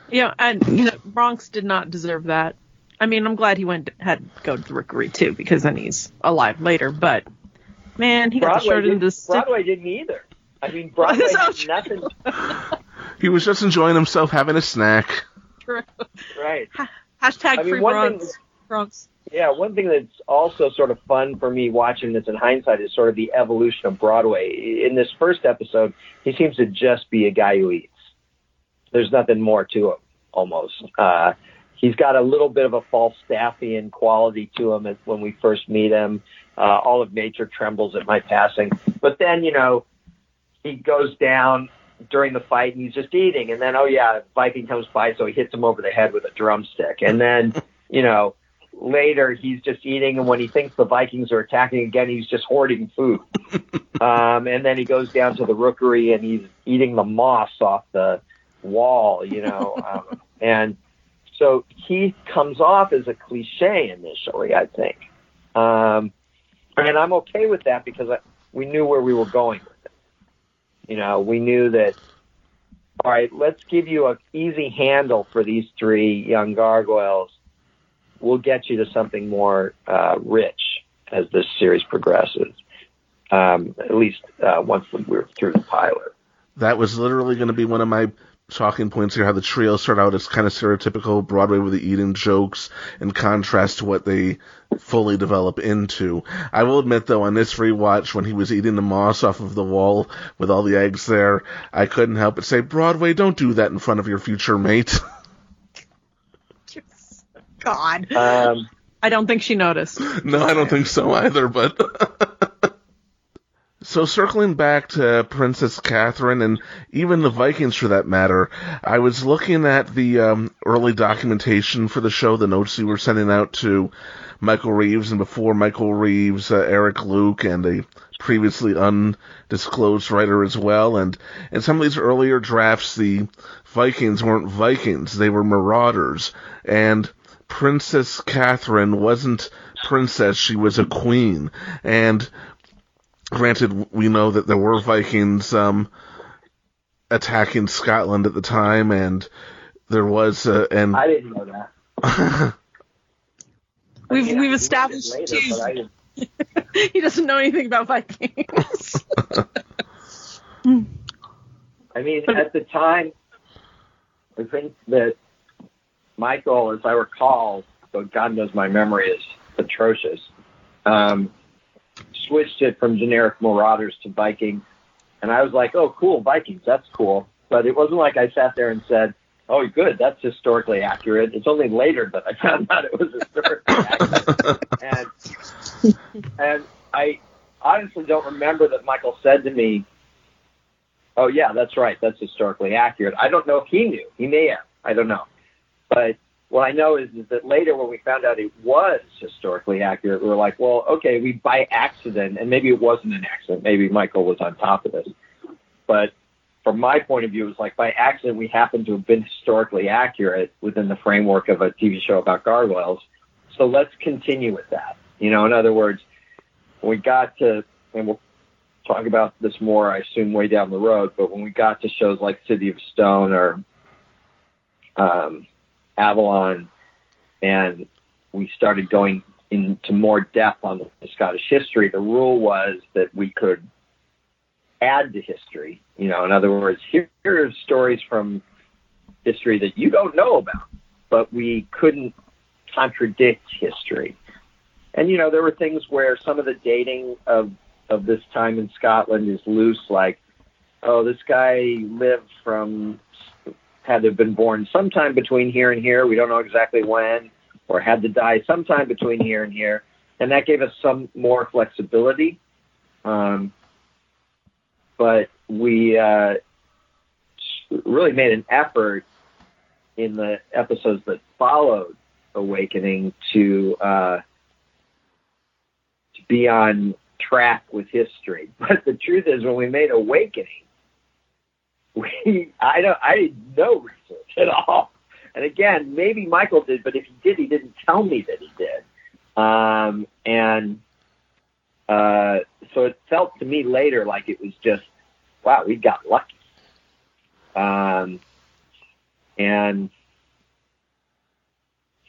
Yeah, and you know, Bronx did not deserve that. I mean, I'm glad he went had to go to the rookery too, because then he's alive later. But man, he got the Broadway, short end of the stick. Broadway didn't either. I mean, Broadway That's had not nothing. He was just enjoying himself having a snack. Right. Hashtag I mean, free one Bronx. thing- Bronx. Yeah, one thing that's also sort of fun for me watching this in hindsight is sort of the evolution of Broadway. In this first episode, he seems to just be a guy who eats. There's nothing more to him, almost. Uh, he's got a little bit of a Falstaffian quality to him when we first meet him. Uh, all of nature trembles at my passing. But then, you know, he goes down during the fight and he's just eating. And then, oh yeah, Viking comes by, so he hits him over the head with a drumstick. And then, you know, later he's just eating. And when he thinks the Vikings are attacking again, he's just hoarding food. um, and then he goes down to the rookery and he's eating the moss off the wall, you know. Um, and so he comes off as a cliche initially, I think. Um, and I'm okay with that because I, we knew where we were going with it. You know, we knew that, all right, let's give you an easy handle for these three young gargoyles. We'll get you to something more uh, rich as this series progresses. Um, at least uh, once we're through the pilot. That was literally going to be one of my talking points here. How the trio start out as kind of stereotypical Broadway with the eating jokes, in contrast to what they fully develop into. I will admit though, on this rewatch, when he was eating the moss off of the wall with all the eggs there, I couldn't help but say, Broadway, don't do that in front of your future mate. God, Um, I don't think she noticed. no, I don't think so either, but. So circling back to Princess Catherine and even the Vikings for that matter, I was looking at the um, early documentation for the show, the notes you were sending out to Michael Reaves, and before Michael Reaves, uh, Eric Luke, and a previously undisclosed writer as well. And in some of these earlier drafts, the Vikings weren't Vikings; they were Marauders. And Princess Catherine wasn't princess; she was a queen. And granted, we know that there were Vikings um, attacking Scotland at the time, and there was uh, and I didn't know that. We've mean, we've read it established later, too. but I didn't- he doesn't know anything about Vikings. I mean, at the time, I think that Michael, as I recall, so God knows my memory is atrocious, um, switched it from generic Marauders to Vikings. And I was like, oh, cool, Vikings, that's cool. But it wasn't like I sat there and said, oh, good, that's historically accurate. It's only later that I found out it was historically accurate. and, and I honestly don't remember that Michael said to me, Oh yeah, that's right. That's historically accurate. I don't know if he knew. He may have. I don't know. But what I know is, is that later when we found out it was historically accurate, we were like, well, okay, we by accident, and maybe it wasn't an accident. Maybe Michael was on top of this. But from my point of view, it was like by accident we happened to have been historically accurate within the framework of a TV show about gargoyles. So let's continue with that. You know, in other words, we got to, and we'll talk about this more, I assume, way down the road. But when we got to shows like City of Stone or um, Avalon, and we started going into more depth on the Scottish history, the rule was that we could add to history. You know, in other words, here are stories from history that you don't know about, but we couldn't contradict history. And you know, there were things where some of the dating of of this time in Scotland is loose, like, oh, this guy lived from, had to have been born sometime between here and here. We don't know exactly when, or had to die sometime between here and here. And that gave us some more flexibility. Um, but we uh, really made an effort in the episodes that followed Awakening to uh, to be on track with history. But the truth is, when we made Awakening, we I don't I did no research at all. And again, maybe Michael did, but if he did, he didn't tell me that he did. Um, and uh, so it felt to me later like it was just, wow, we got lucky. Um, and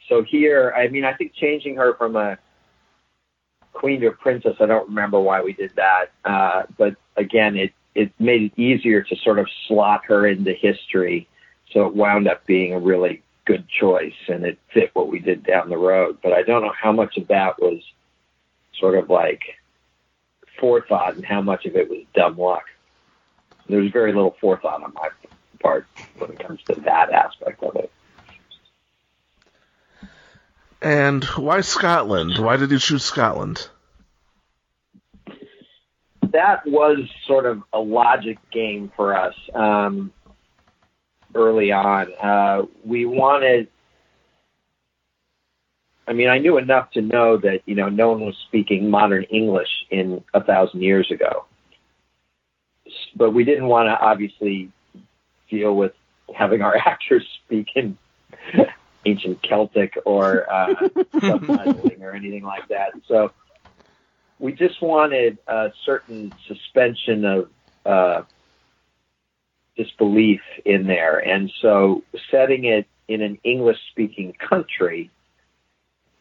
so here, I mean, I think changing her from a queen to a princess, I don't remember why we did that. Uh, but again, it, it made it easier to sort of slot her into history. So it wound up being a really good choice and it fit what we did down the road. But I don't know how much of that was sort of like forethought and how much of it was dumb luck. There's very little forethought on my part when it comes to that aspect of it. And why Scotland? Why did you choose Scotland? That was sort of a logic game for us um, early on. Uh, we wanted. I mean, I knew enough to know that you know no one was speaking modern English in a thousand years ago, but we didn't want to obviously deal with having our actors speak in ancient Celtic or uh, subtitling or anything like that. So we just wanted a certain suspension of uh, disbelief in there, and so setting it in an English-speaking country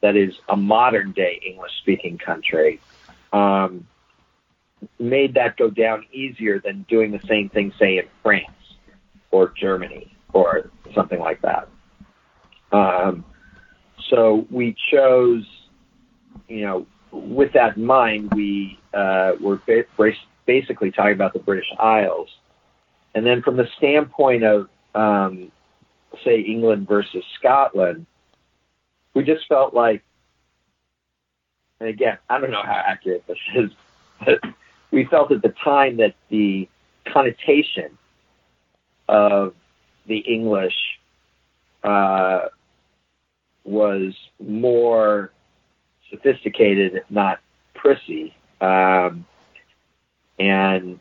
that is a modern-day English-speaking country um, made that go down easier than doing the same thing, say, in France or Germany or something like that. Um, so we chose, you know, with that in mind, we uh, were ba- basically talking about the British Isles. And then from the standpoint of, um, say, England versus Scotland, we just felt like, and again, I don't know how accurate this is, but we felt at the time that the connotation of the English uh, was more sophisticated, not prissy. Um, and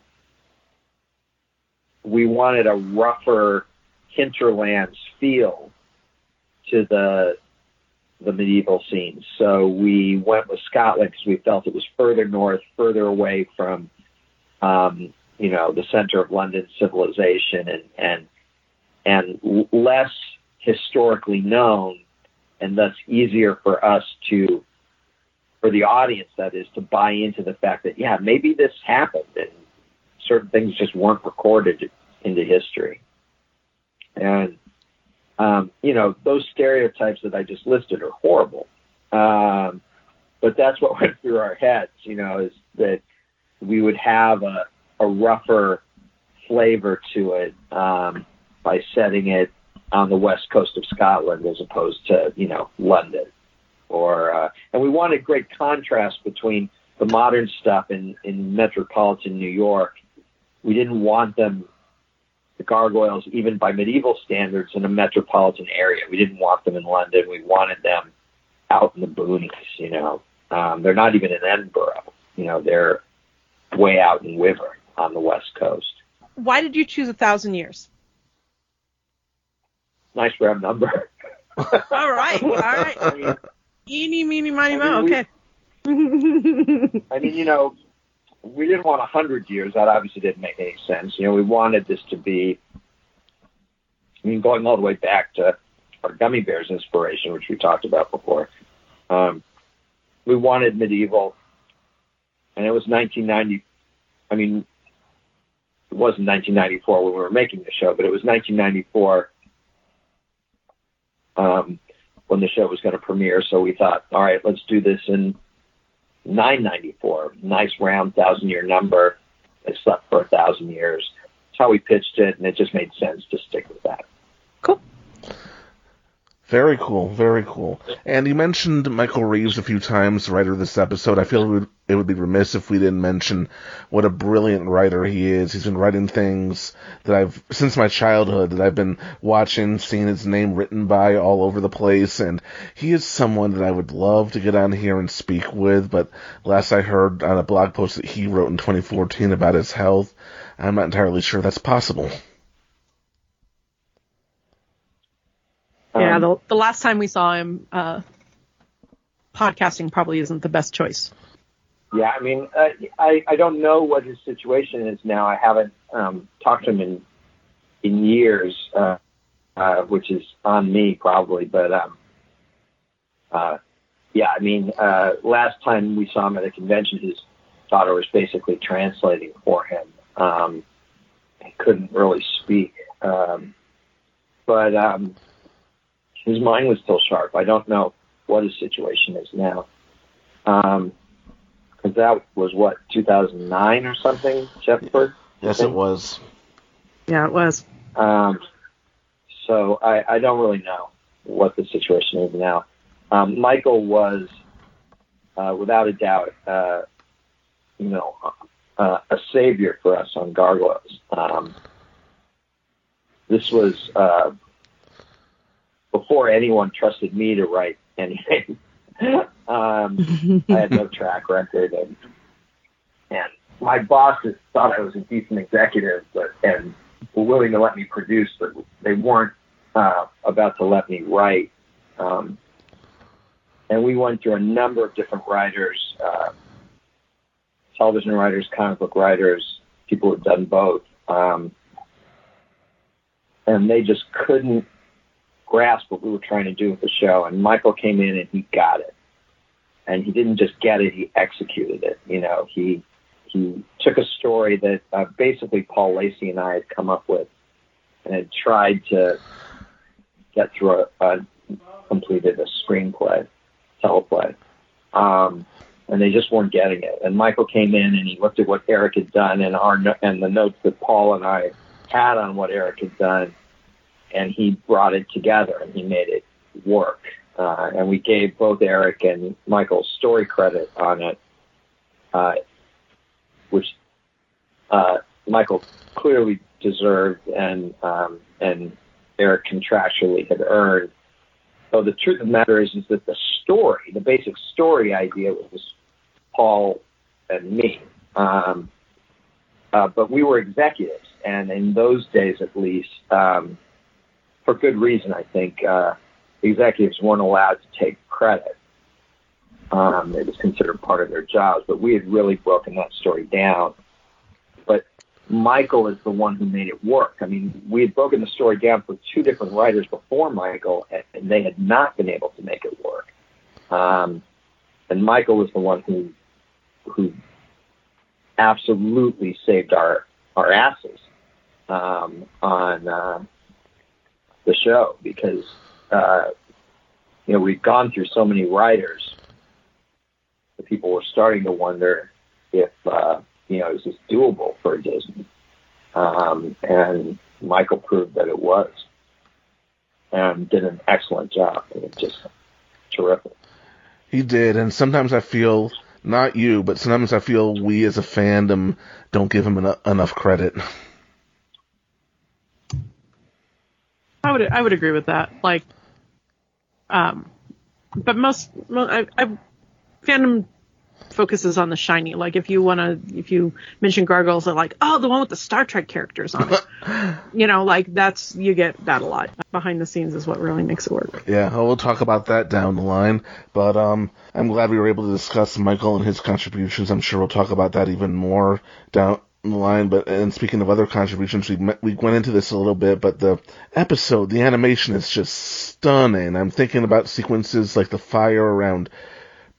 we wanted a rougher hinterlands feel to the the medieval scenes. So we went with Scotland because we felt it was further north, further away from, um, you know, the center of London civilization and and and less historically known, and thus easier for us to for the audience that is to buy into the fact that yeah maybe this happened and certain things just weren't recorded into history. And um, you know those stereotypes that I just listed are horrible. Um, but that's what went through our heads you know is that we would have a, a rougher flavor to it um, by setting it on the west coast of Scotland as opposed to you know London or uh, and we wanted great contrast between the modern stuff in in metropolitan New York. We didn't want them the gargoyles even by medieval standards in a metropolitan area. We didn't want them in London. We wanted them out in the boonies. You know, um, they're not even in Edinburgh. You know, they're way out in Wyvern on the west coast. Why did you choose a thousand years? Nice round number. all right, all right. I mean, Eeny, meeny, miny, mo. Okay. I mean, you know, we didn't want a hundred years. That obviously didn't make any sense. You know, we wanted this to be. I mean, going all the way back to our Gummi Bears inspiration, which we talked about before. Um, we wanted medieval, and it was 1990. I mean, it wasn't 1994 when we were making the show, but it was 1994 um, when the show was going to premiere. So we thought, all right, let's do this in 994. Nice round thousand year number. It slept for a thousand years. That's how we pitched it, and it just made sense to stick with that. Cool. Very cool, very cool. And you mentioned Michael Reaves a few times, the writer of this episode. I feel it would, it would be remiss if we didn't mention what a brilliant writer he is. He's been writing things that I've, since my childhood, that I've been watching, seeing his name written by all over the place, and he is someone that I would love to get on here and speak with, but last I heard on a blog post that he wrote in 2014 about his health, I'm not entirely sure that's possible. Yeah, um, the, the last time we saw him, uh, podcasting probably isn't the best choice. Yeah, I mean, uh, I I don't know what his situation is now. I haven't um, talked to him in in years, uh, uh, which is on me probably. But um, uh, yeah, I mean, uh, last time we saw him at a convention, his daughter was basically translating for him. Um, he couldn't really speak, um, but um, his mind was still sharp. I don't know what his situation is now. Um, cause that was what, 2009 or something, Shepard? Yes, it was. Yeah, it was. Um, so I, I don't really know what the situation is now. Um, Michael was, uh, without a doubt, uh, you know, uh, a savior for us on Gargoyles. Um, this was, uh, before anyone trusted me to write anything. um, I had no track record, and and my bosses thought I was a decent executive, but and were willing to let me produce, but they weren't uh, about to let me write. Um, and we went through a number of different writers, uh, television writers, comic book writers, people who've done both. Um, and they just couldn't grasp what we were trying to do with the show. And Michael came in and he got it. And he didn't just get it; he executed it. You know, he he took a story that uh, basically Paul Lacey and I had come up with, and had tried to get through a, a completed a screenplay, teleplay, um, and they just weren't getting it. And Michael came in and he looked at what Eric had done and our and the notes that Paul and I had on what Eric had done, and he brought it together and he made it work. Uh, and we gave both Eric and Michael story credit on it, uh, which uh, Michael clearly deserved and um, and Eric contractually had earned. So the truth of the matter is, is that the story, the basic story idea, was Paul and me. Um, uh, but we were executives, and in those days, at least, um, for good reason, I think, uh, executives weren't allowed to take credit. Um, it was considered part of their jobs, but we had really broken that story down. But Michael is the one who made it work. I mean, we had broken the story down for two different writers before Michael, and they had not been able to make it work. Um, and Michael was the one who who absolutely saved our our asses um, on uh, the show because uh, you know we'd gone through so many writers that people were starting to wonder if uh, you know is this doable for Disney, um, and Michael proved that it was, and did an excellent job. It was just terrific. He did, and sometimes I feel not you, but sometimes I feel we as a fandom don't give him enough, enough credit. I would I would agree with that. Like, um, but most, mo- I, I fandom focuses on the shiny. Like, if you want to, if you mention gargoyles, they're like, oh, the one with the Star Trek characters on it. you know, like that's you get that a lot. Behind the scenes is what really makes it work. Yeah, well, we'll talk about that down the line. But um, I'm glad we were able to discuss Michael and his contributions. I'm sure we'll talk about that even more down the line. But and speaking of other contributions, we we went into this a little bit, but the episode, the animation is just stunning. I'm thinking about sequences like the fire around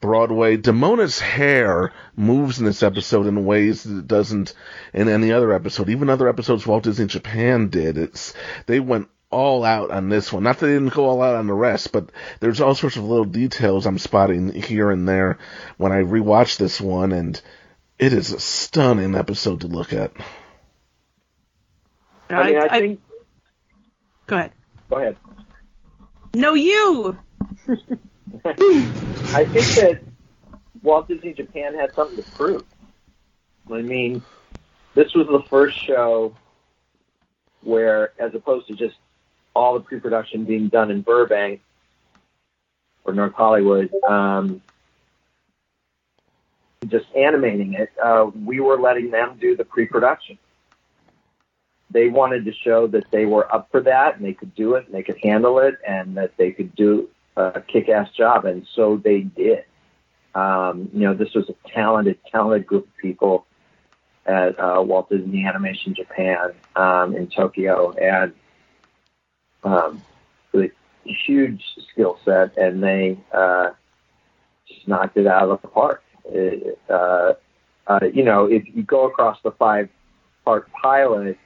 Broadway. Demona's hair moves in this episode in ways that it doesn't in any other episode. Even other episodes Walt Disney Japan did. It's they went all out on this one. Not that they didn't go all out on the rest, but there's all sorts of little details I'm spotting here and there when I rewatch this one, and it is a stunning episode to look at. I mean, I think. go ahead. Go ahead. No, you. I think that Walt Disney Japan had something to prove. I mean, this was the first show where, as opposed to just all the pre-production being done in Burbank or North Hollywood, um, just animating it, uh, we were letting them do the pre-production. They wanted to show that they were up for that and they could do it and they could handle it and that they could do a kick-ass job, and so they did. Um, you know, this was a talented, talented group of people at uh, Walt Disney Animation Japan um, in Tokyo, and um, with a huge skill set, and they uh, just knocked it out of the park. It, uh, uh, you know, if you go across the five-part pilot,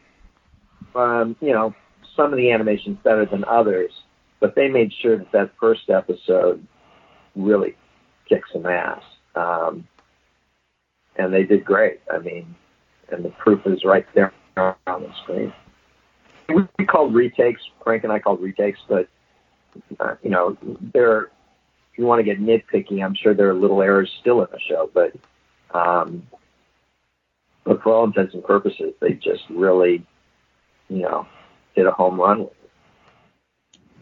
um, you know, some of the animation's better than others, but they made sure that that first episode really kicks some ass. Um, and they did great. I mean, and the proof is right there on the screen. We, we called retakes. Frank and I called retakes, but uh, you know, there. If you want to get nitpicky, I'm sure there are little errors still in the show, but um, but for all intents and purposes, they just really, you know, hit a home run with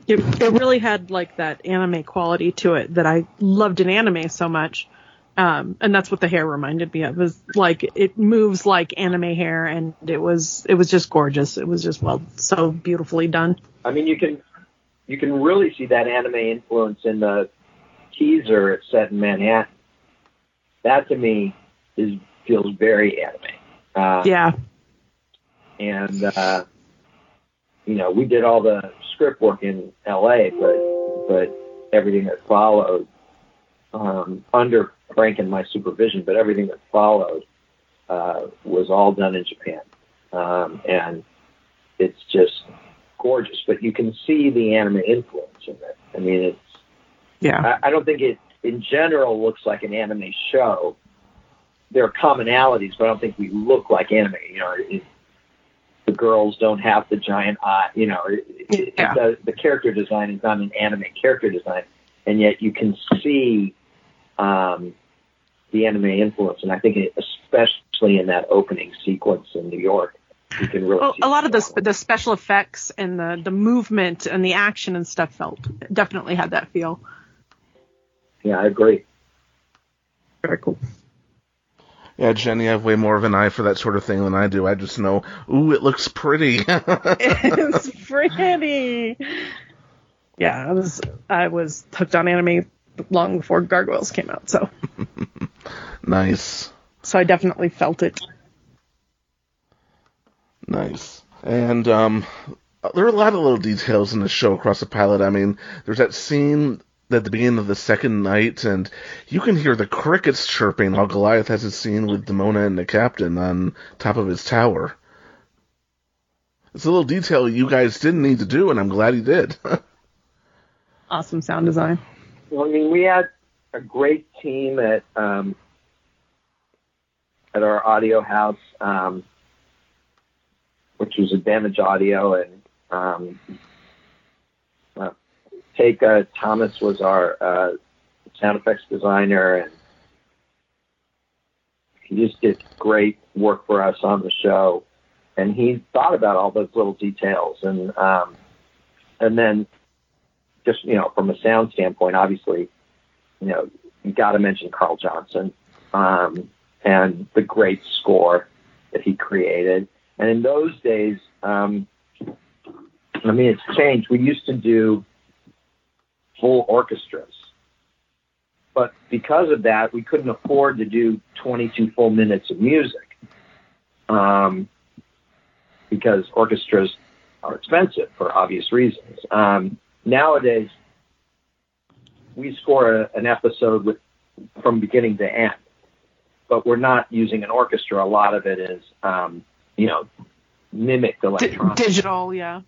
it. It, it really had like that anime quality to it that I loved in anime so much. Um, and that's what the hair reminded me of. Was like it moves like anime hair, and it was it was just gorgeous. It was just well so beautifully done. I mean, you can you can really see that anime influence in the teaser it's set in Manhattan. That to me is feels very anime. Uh, Yeah, and uh, you know we did all the script work in L.A., but but everything that followed um, under Frank and my supervision, but everything that followed uh, was all done in Japan, um, and it's just gorgeous. But you can see the anime influence in it. I mean, it's yeah, I, I don't think it in general looks like an anime show. There are commonalities, but I don't think we look like anime. You know, it, the girls don't have the giant eye. You know, it, it, Yeah. the, the character design is not an anime character design, and yet you can see um, the anime influence. And I think, it, especially in that opening sequence in New York, you can really. well, a lot of the the sp- the special effects and the the movement and the action and stuff felt definitely had that feel. Yeah, I agree. Very cool. Yeah, Jenny, you have way more of an eye for that sort of thing than I do. I just know, ooh, it looks pretty. it's pretty. Yeah, I was I was hooked on anime long before Gargoyles came out, so nice. so I definitely felt it. Nice. And um, there are a lot of little details in the show across the pilot. I mean, there's that scene at the beginning of the second night, and you can hear the crickets chirping while Goliath has his scene with Demona and the captain on top of his tower. It's a little detail you guys didn't need to do, and I'm glad you did. Awesome sound design. Well, I mean, we had a great team at um, at our audio house, um, which was Advantage Audio, and um, Take uh, Thomas was our uh, sound effects designer, and he just did great work for us on the show. And he thought about all those little details, and um, and then just you know from a sound standpoint, obviously, you know you got to mention Carl Johnson um, and the great score that he created. And in those days, um, I mean, it's changed. We used to do full orchestras, but because of that, we couldn't afford to do 22 full minutes of music um, because orchestras are expensive for obvious reasons. Um, nowadays we score a, an episode with from beginning to end, but we're not using an orchestra. A lot of it is, um, you know, mimicked D- electronic. digital, yeah.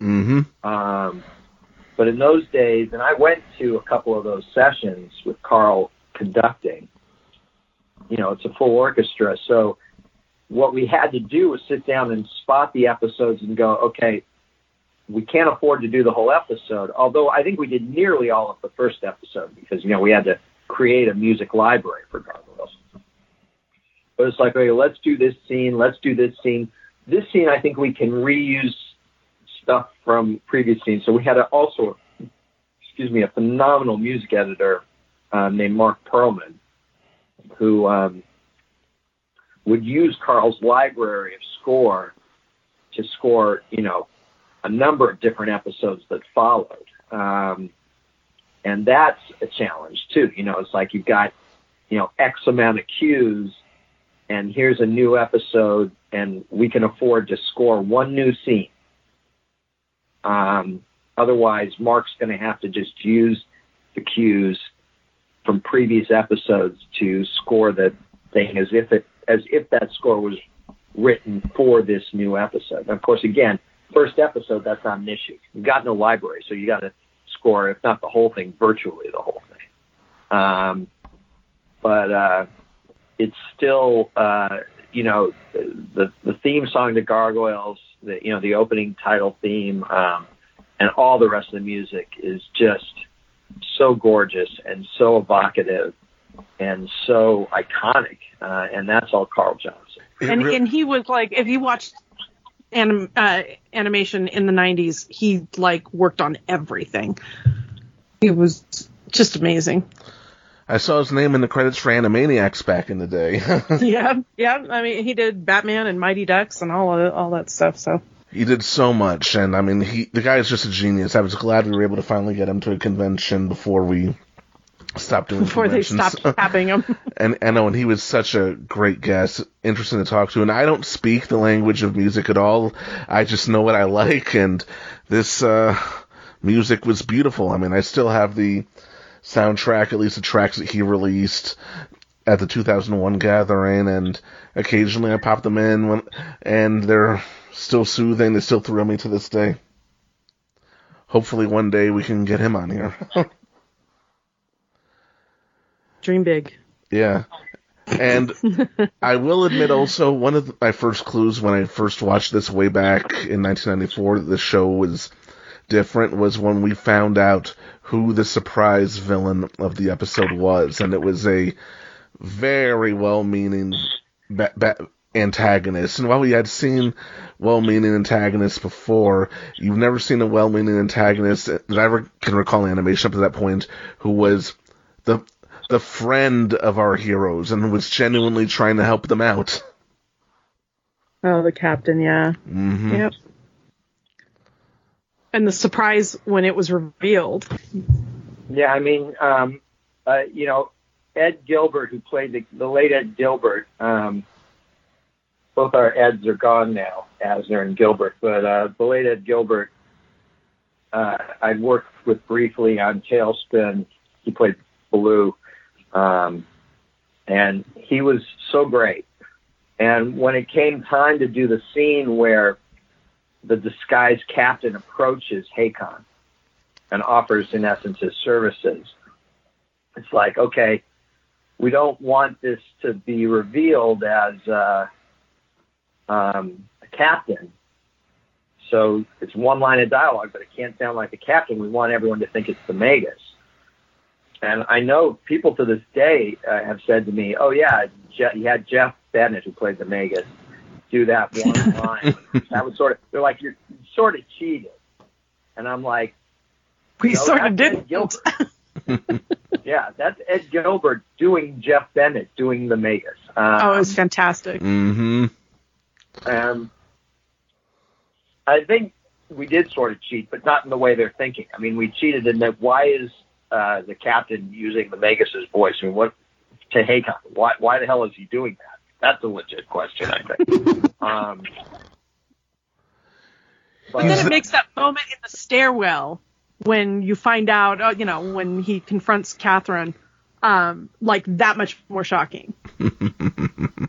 mm-hmm. Um, but in those days, and I went to a couple of those sessions with Carl conducting. You know, it's a full orchestra, so what we had to do was sit down and spot the episodes and go, okay, we can't afford to do the whole episode. Although I think we did nearly all of the first episode because you know we had to create a music library for Gargoyles. But it's like, okay, let's do this scene, let's do this scene. This scene, I think we can reuse stuff from previous scenes. So we had a, also, excuse me, a phenomenal music editor uh, named Mark Perlman, who um, would use Carl's library of score to score, you know, a number of different episodes that followed. Um, and that's a challenge too. You know, it's like you've got, you know, X amount of cues and here's a new episode and we can afford to score one new scene. Um, otherwise Mark's going to have to just use the cues from previous episodes to score the thing as if it, as if that score was written for this new episode. And of course, again, first episode, that's not an issue. You've got no library, so you got to score, if not the whole thing, virtually the whole thing. Um, but uh, it's still, uh, you know, the the theme song to Gargoyles, the you know the opening title theme, um, and all the rest of the music is just so gorgeous and so evocative and so iconic, uh, and that's all Carl Johnson. And and he was like, if you watched anim, uh, animation in the '90s, he like worked on everything. It was just amazing. I saw his name in the credits for Animaniacs back in the day. yeah, yeah. I mean, he did Batman and Mighty Ducks and all of, all that stuff. So he did so much, and I mean, he the guy is just a genius. I was glad we were able to finally get him to a convention before we stopped doing before they stopped tapping him. and I know, and he was such a great guest, interesting to talk to. And I don't speak the language of music at all. I just know what I like, and this uh, music was beautiful. I mean, I still have the soundtrack, at least the tracks that he released at the 2001 gathering, and occasionally I pop them in when, and they're still soothing. They still thrill me to this day. Hopefully, one day we can get him on here. Dream big. Yeah. And I will admit also, one of my first clues when I first watched this way back in 1994 that the show was different was when we found out who the surprise villain of the episode was. And it was a very well meaning ba- ba- antagonist. And while we had seen well meaning antagonists before, you've never seen a well meaning antagonist that I can recall in animation up to that point who was the the friend of our heroes and was genuinely trying to help them out. Oh, the captain. Yeah. hmm Yep. And the surprise when it was revealed. Yeah, I mean, um, uh, you know, Ed Gilbert, who played the, the late Ed Gilbert, um, both our Eds are gone now, Asner and Gilbert, but uh, the late Ed Gilbert, uh, worked worked with briefly on TaleSpin. He played Baloo, um, and he was so great. And when it came time to do the scene where the disguised captain approaches Hakon and offers, in essence, his services, it's like, okay, we don't want this to be revealed as uh, um, a captain. So it's one line of dialogue, but it can't sound like a captain. We want everyone to think it's the Magus. And I know people to this day uh, have said to me, "Oh yeah, Je- you had Jeff Bennett who played the Magus do that one line." that was sort of they're like you're sort of cheated, and I'm like, We no, sort of did. Yeah, that's Ed Gilbert doing Jeff Bennett doing the Magus. Um, Oh, it was fantastic. Mm-hmm. um, I think we did sort of cheat, but not in the way they're thinking. I mean, we cheated in that why is uh, the captain using the Magus's voice? I mean, what to Hakon? Why why the hell is he doing that? That's a legit question, I think. um, but, But then it makes that moment in the stairwell when you find out, uh, you know, when he confronts Catherine, um, like that much more shocking.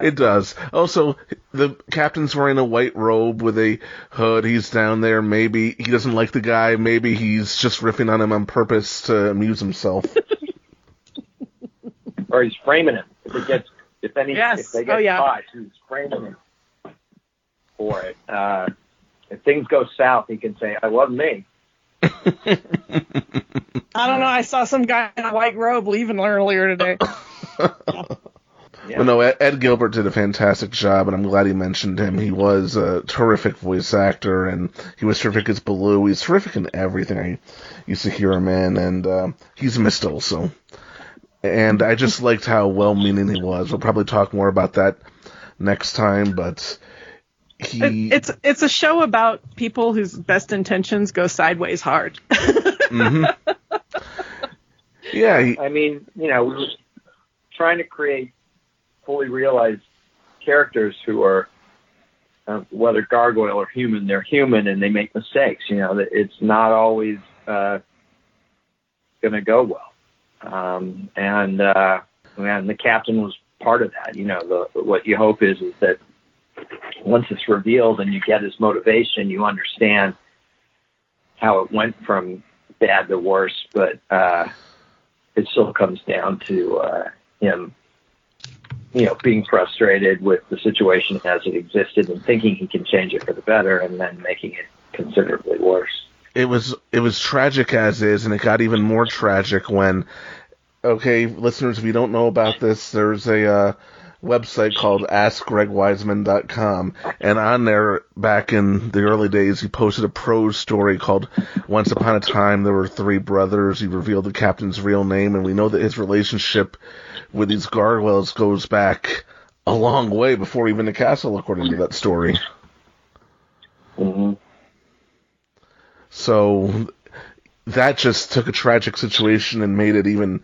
It does. Also, the captain's wearing a white robe with a hood. He's down there. Maybe he doesn't like the guy. Maybe he's just riffing on him on purpose to amuse himself. or he's framing him. If it gets if any Yes. if they get Oh, yeah. caught, he's framing him for it. Uh, if things go south, he can say, "I wasn't me." I don't know. I saw some guy in a white robe leaving earlier today. Yeah. But no, Ed, Ed Gilbert did a fantastic job, and I'm glad he mentioned him. He was a terrific voice actor, and he was terrific as Baloo. He's terrific in everything I used to hear him in, and uh, he's missed also. And I just liked how well-meaning he was. We'll probably talk more about that next time, but he It, it's it's a show about people whose best intentions go sideways hard. Mhm. yeah, he, I mean, you know, we were trying to create fully realized characters who are, uh, whether gargoyle or human, they're human and they make mistakes. You know, it's not always uh, going to go well. Um, and uh, and the captain was part of that. You know, the, what you hope is is that once it's revealed and you get his motivation, you understand how it went from bad to worse. But uh, it still comes down to uh, him, you know, being frustrated with the situation as it existed and thinking he can change it for the better, and then making it considerably worse. it was it was tragic as is, and it got even more tragic when. Okay, listeners, if you don't know about this, there's a uh, website called AskGregWeisman.com, and on there, back in the early days, he posted a prose story called "Once Upon a Time There Were Three Brothers." He revealed the captain's real name, and we know that his relationship with these gargoyles goes back a long way before even the castle, according to that story. hmm So that just took a tragic situation and made it even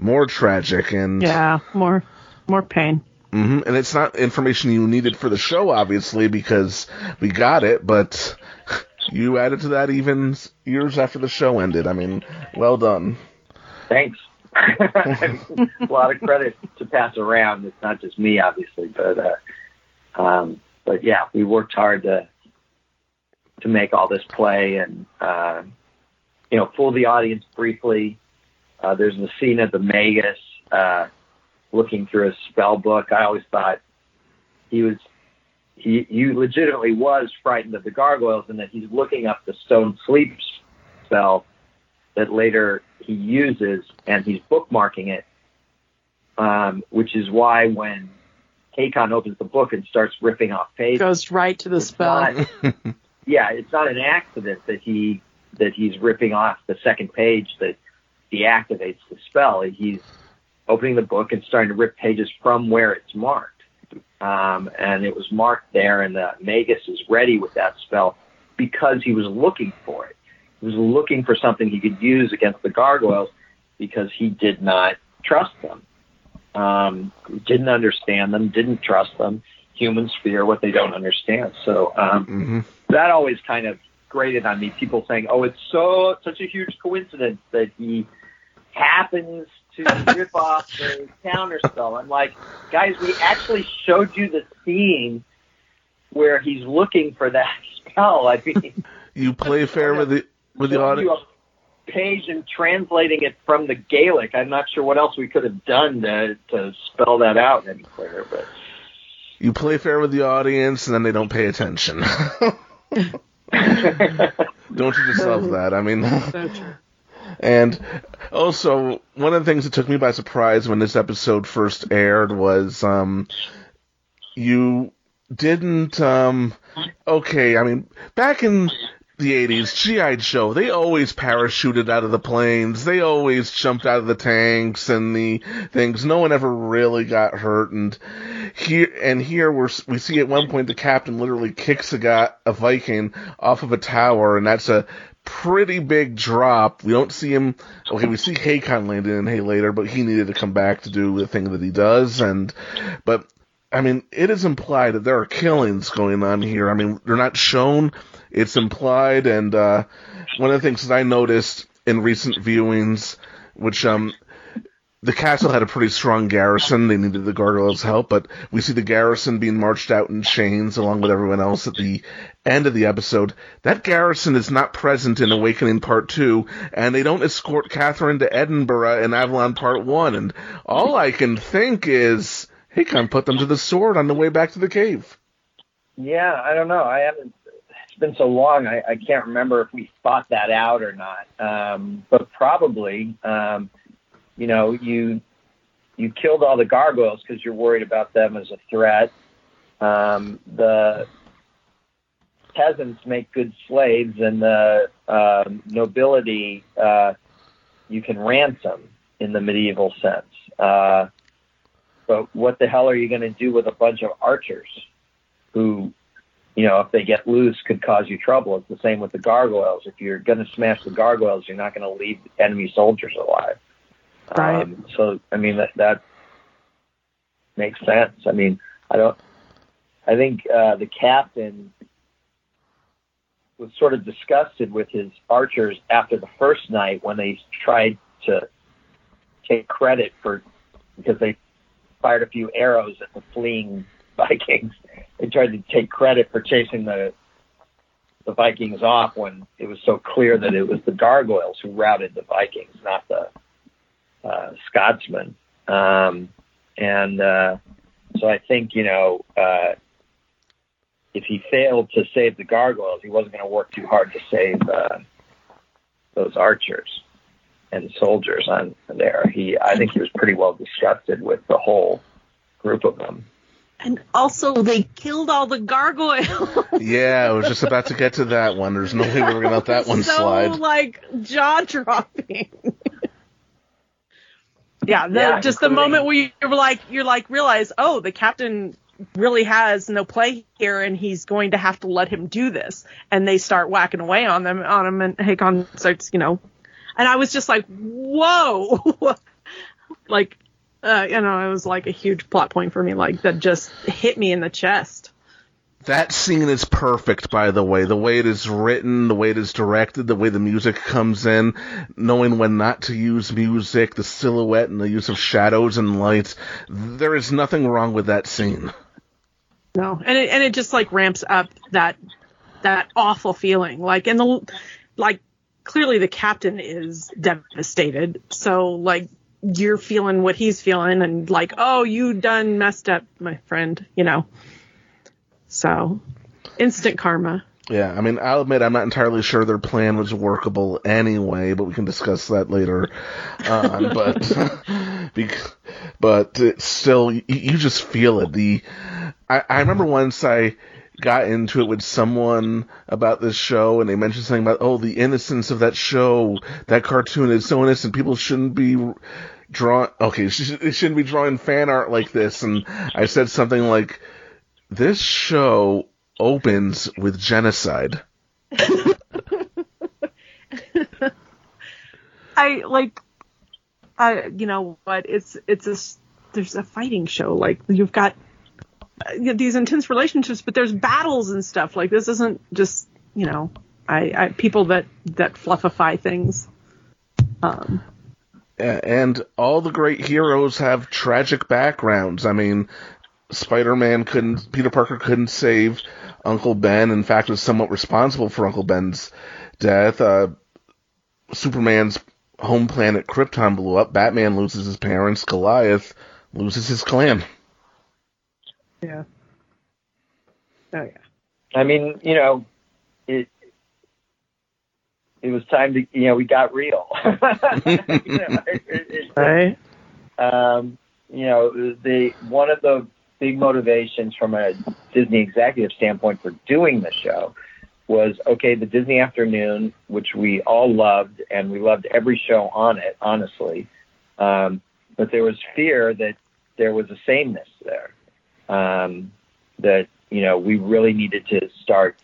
more tragic. And yeah, more more pain. Mhm, and it's not information you needed for the show, obviously, because we got it. But you added to that even years after the show ended. I mean, well done. Thanks. a lot of credit to pass around. It's not just me, obviously, but uh, um, but yeah, we worked hard to to make all this play and uh, you know fool the audience briefly. Uh, there's the scene of the Magus uh, looking through a spell book. I always thought he was he he legitimately was frightened of the gargoyles and that he's looking up the stone sleep spell that later he uses and he's bookmarking it, um, which is why when Hakon opens the book and starts ripping off pages, Goes right to the it's spell. not- yeah, it's not an accident that he that he's ripping off the second page that deactivates the spell. He's opening the book and starting to rip pages from where it's marked. Um, and it was marked there, and the Magus is ready with that spell because he was looking for it. He was looking for something he could use against the gargoyles because he did not trust them. Um, didn't understand them, didn't trust them. Humans fear what they don't understand. So um, hmm that always kind of grated on me. People saying, "Oh, it's so such a huge coincidence that he happens to rip off the counter spell." I'm like, guys, we actually showed you the scene where he's looking for that spell. I mean, You play fair with the with the audience. you a page and translating it from the Gaelic. I'm not sure what else we could have done to to spell that out any clearer, but. You play fair with the audience, and then they don't pay attention. don't you just love that? I mean, So true. And also one of the things that took me by surprise when this episode first aired was um, you didn't um, okay. I mean, back in the 80s, GI Joe, they always parachuted out of the planes. They always jumped out of the tanks and the things. No one ever really got hurt. And here, and here we're, we see at one point the captain literally kicks a guy, a Viking off of a tower and that's a pretty big drop. We don't see him, okay, we see Hakon landing in Hay later, but he needed to come back to do the thing that he does. And, but, I mean, it is implied that there are killings going on here. I mean, they're not shown, it's implied, and uh, one of the things that I noticed in recent viewings, which um, the castle had a pretty strong garrison. They needed the gargoyles' help, but we see the garrison being marched out in chains along with everyone else at the end of the episode. That garrison is not present in Awakening Part 2, and they don't escort Catherine to Edinburgh in Avalon Part 1. And all I can think is, Hakon put them to the sword on the way back to the cave. Yeah, I don't know. I haven't. It's been so long. I, I can't remember if we thought that out or not. Um, but probably, um, you know, you you killed all the gargoyles because you're worried about them as a threat. Um, the peasants make good slaves, and the um, nobility uh, you can ransom in the medieval sense. Uh, but what the hell are you going to do with a bunch of archers who, you know, if they get loose, could cause you trouble? It's the same with the gargoyles. If you're going to smash the gargoyles, you're not going to leave enemy soldiers alive. Right. Um, so, I mean, that that makes sense. I mean, I don't. I think uh, the captain was sort of disgusted with his archers after the first night when they tried to take credit for because they fired a few arrows at the fleeing Vikings. They tried to take credit for chasing the the Vikings off when it was so clear that it was the gargoyles who routed the Vikings, not the uh, Scotsmen. Um, and uh, so I think you know uh, if he failed to save the gargoyles, he wasn't going to work too hard to save uh, those archers and soldiers on there. He, I think, he was pretty well disgusted with the whole group of them. And also, they killed all the gargoyles. Yeah, I was just about to get to that one. There's no way we were going to let that one so, slide. So like, jaw dropping. Yeah, the, Yeah, just the moment where you're like, you're like, realize, oh, the captain really has no play here, and he's going to have to let him do this. And they start whacking away on them, on him, and Hakon starts, you know, and I was just like, whoa, like, uh, you know, it was like a huge plot point for me, like that just hit me in the chest. That scene is perfect, by the way. The way it is written, the way it is directed, the way the music comes in, knowing when not to use music, the silhouette and the use of shadows and lights. There is nothing wrong with that scene. No, and it and it just like ramps up that that awful feeling. Like and the like clearly the captain is devastated. So like you're feeling what he's feeling and like, oh, you done messed up, my friend, you know. So instant karma. Yeah, I mean, I'll admit I'm not entirely sure their plan was workable anyway, but we can discuss that later on. but, but it's still, you, you just feel it. The, I, I remember once I got into it with someone about this show, and they mentioned something about, oh, the innocence of that show, that cartoon is so innocent. People shouldn't be drawing. Okay, they shouldn't be drawing fan art like this. And I said something like, "This show opens with genocide." I like I you know what it's it's a there's a fighting show like you've got uh, these intense relationships but there's battles and stuff like this isn't just you know I, I people that that fluffify things. Um, And all the great heroes have tragic backgrounds. I mean, Spider-Man couldn't, Peter Parker couldn't save Uncle Ben. In fact, was somewhat responsible for Uncle Ben's death. Uh, Superman's home planet Krypton blew up. Batman loses his parents. Goliath loses his clan. yeah. Oh yeah. I mean, you know, it it was time to, you know, we got real. You know, it- it- it- Right. um, you know, the one of the big motivations from a Disney executive standpoint for doing the show was okay, the Disney afternoon, which we all loved, and we loved every show on it, honestly. Um, but there was fear that there was a sameness there. Um, that you know we really needed to start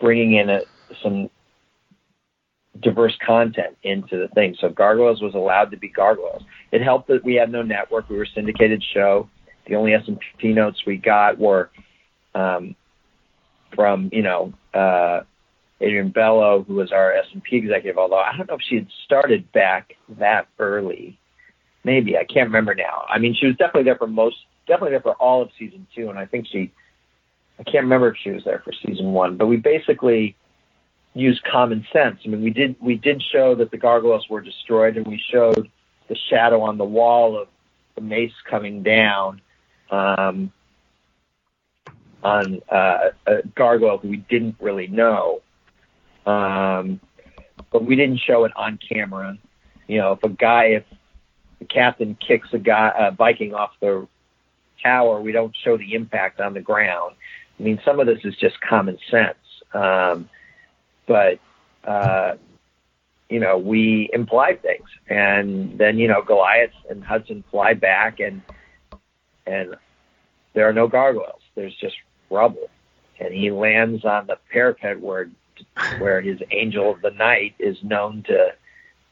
bringing in a, some diverse content into the thing. So Gargoyles was allowed to be Gargoyles. It helped that we had no network. We were syndicated show. The only S&P notes we got were um, from, you know, uh, Adrian Bello, who was our S&P executive, although I don't know if she had started back that early. Maybe. I can't remember now. I mean, she was definitely there for most, definitely there for all of season two, and I think she, I can't remember if she was there for season one, but we basically used common sense. I mean, we did we did show that the gargoyles were destroyed, and we showed the shadow on the wall of the mace coming down um, on uh, a gargoyle who we didn't really know, um, but we didn't show it on camera. You know, if a guy, if the captain kicks a guy, a Viking off the tower, we don't show the impact on the ground. I mean, some of this is just common sense. Um, but uh, you know, we imply things, and then you know, Goliath and Hudson fly back, and and there are no gargoyles. There's just rubble, and he lands on the parapet where where his angel of the night is known to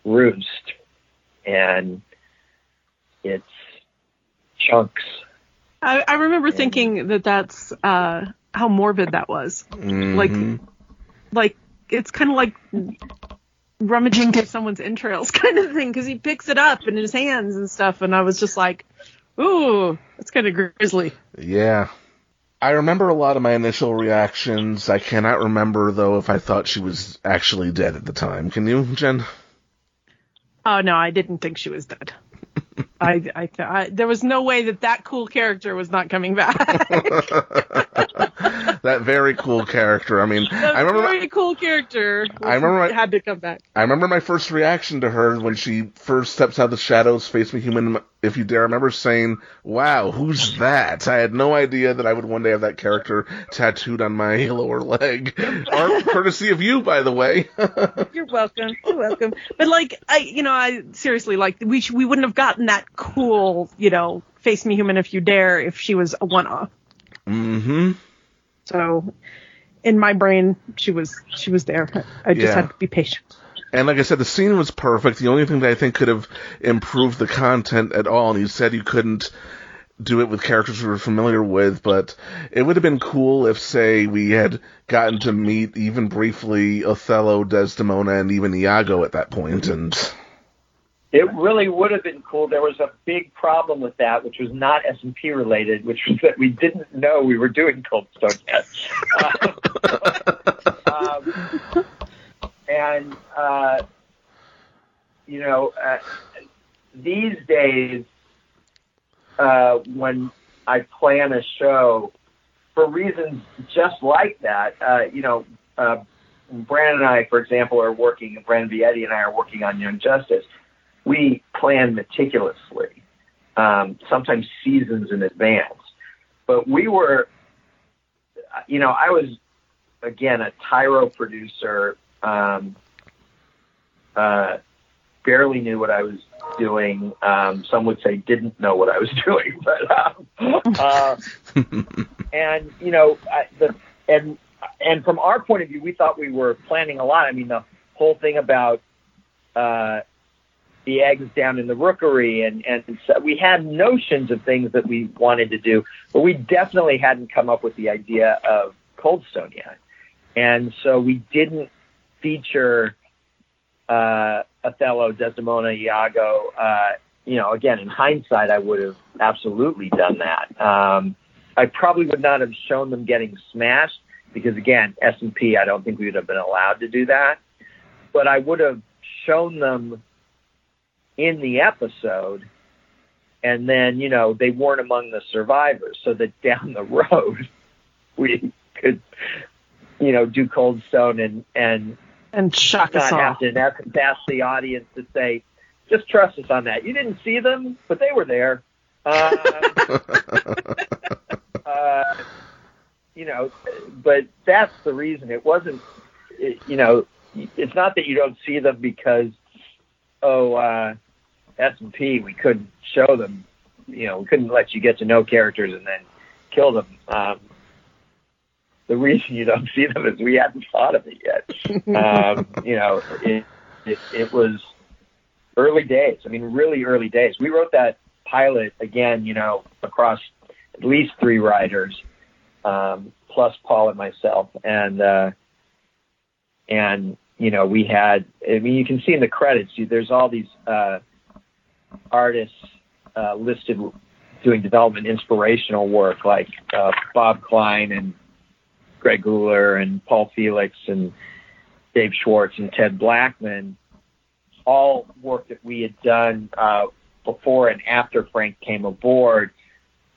roost, and it's chunks. I, I remember thinking that that's uh, how morbid that was. Like, Mhm. like it's kind of like rummaging through someone's entrails kind of thing because he picks it up in his hands and stuff, and I was just like, ooh, that's kind of grisly. Yeah. I remember a lot of my initial reactions. I cannot remember though if I thought she was actually dead at the time. Can you, Jen? Oh no, I didn't think she was dead. I, I, I, there was no way that that cool character was not coming back. that very cool character. I mean, that I remember very cool character. I remember my- had to come back. I remember my first reaction to her when she first steps out of the shadows, face me human, if you dare. I remember saying, "Wow, who's that?" I had no idea that I would one day have that character tattooed on my lower leg. Art courtesy of you, by the way. You're welcome. You're welcome. But like, I, you know, I seriously like we sh- we wouldn't have gotten that cool, you know, face me human if you dare if she was a one off. mm-hmm. So, in my brain, she was she was there. I just Yeah. had to be patient. And like I said, the scene was perfect. The only thing that I think could have improved the content at all, and you said you couldn't do it with characters we were familiar with, but it would have been cool if, say, we had gotten to meet even briefly Othello, Desdemona, and even Iago at that point, and It really would have been cool. There was a big problem with that, which was not S and P related, which was that we didn't know we were doing Cold Stone yet. um, and uh, you know, uh, these days, uh, when I plan a show for reasons just like that, uh, you know, uh, Brandon and I, for example, are working. Brandon Vietti and I are working on Young Justice we plan meticulously, um, sometimes seasons in advance. But we were, you know, I was again a Tyro producer, um, uh, barely knew what I was doing. Um, some would say didn't know what I was doing, but um, uh, and you know, I, the and and from our point of view, we thought we were planning a lot. I mean, the whole thing about uh, the eggs down in the rookery, and and so we had notions of things that we wanted to do, but we definitely hadn't come up with the idea of Cold Stone yet, and so we didn't feature uh, Othello, Desdemona, Iago. Uh, you know, again, in hindsight, I would have absolutely done that. Um, I probably would not have shown them getting smashed because, again, S and P. I don't think we would have been allowed to do that. But I would have shown them in the episode, and then you know they weren't among the survivors, so that down the road we could, you know, do Cold Stone and and And shock us not all. have to ask the audience to say, just trust us on that. You didn't see them, but they were there. Um, uh, you know, but that's the reason. It wasn't, it, you know, it's not that you don't see them because, oh, uh, S and P, we couldn't show them. You know, we couldn't let you get to know characters and then kill them. Um, the reason you don't see them is we hadn't thought of it yet. Um, you know, it, it, it was early days. I mean, really early days. We wrote that pilot again, you know, across at least three writers, um, plus Paul and myself, and uh, and you know, we had. I mean, you can see in the credits. There's all these uh, artists uh, listed doing development inspirational work, like uh, Bob Klein and Greg Guler and Paul Felix and Dave Schwartz and Ted Blackman, all work that we had done uh, before and after Frank came aboard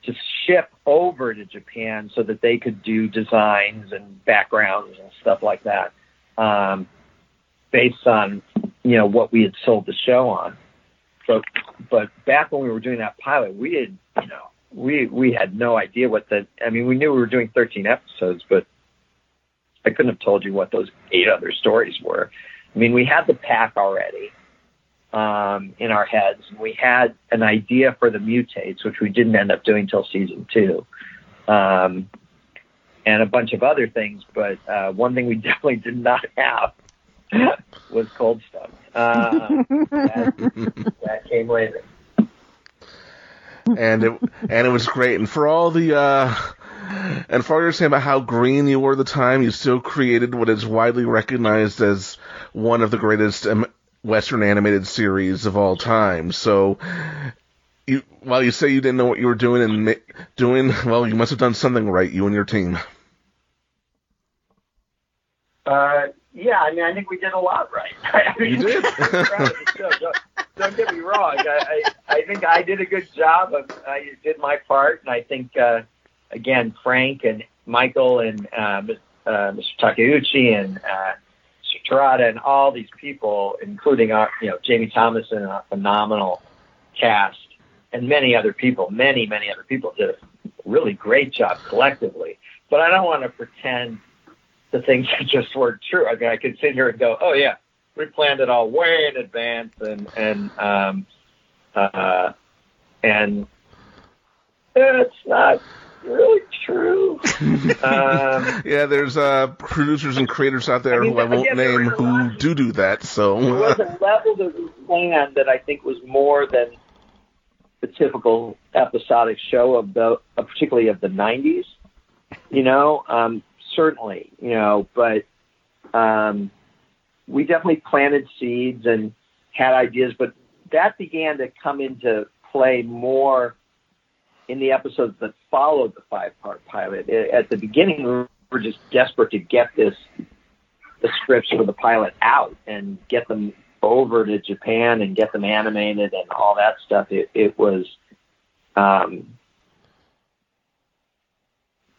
to ship over to Japan so that they could do designs and backgrounds and stuff like that um, based on you know what we had sold the show on. But but back when we were doing that pilot, we had you know we we had no idea what the I mean we knew we were doing 13 episodes, but I couldn't have told you what those eight other stories were. I mean, we had the pack already um, in our heads. and We had an idea for the mutates, which we didn't end up doing till season two, um, and a bunch of other things. But uh, one thing we definitely did not have was Cold Stone. Uh, that, that came later. and it and it was great. And for all the uh, and for all you're saying about how green you were at the time, you still created what is widely recognized as one of the greatest um, Western animated series of all time. So. You, while you say you didn't know what you were doing and doing, well, you must have done something right, you and your team. Uh, yeah, I mean, I think we did a lot right. I mean, You did. I'm proud of the show. Don't, don't get me wrong. I, I, I think I did a good job. Of, I did my part, and I think uh, again, Frank and Michael and uh, uh, Mr. Takeuchi and uh, Mr. Terada and all these people, including our, you know, Jamie Thomas and a phenomenal cast, and many other people, many, many other people did a really great job collectively. But I don't want to pretend the things that just weren't true. I mean, I could sit here and go, "Oh yeah, we planned it all way in advance," and and um, uh, and it's not really true. um, Yeah, there's uh, producers and creators out there I mean, who I won't name who do do that. So there was a level that we planned that I think was more than the typical episodic show of the, uh, particularly of the '90s. You know, um, certainly, you know, but um, we definitely planted seeds and had ideas, but that began to come into play more in the episodes that followed the five-part pilot. At the beginning, we were just desperate to get this the scripts for the pilot out and get them over to Japan and get them animated and all that stuff. It, it was, um,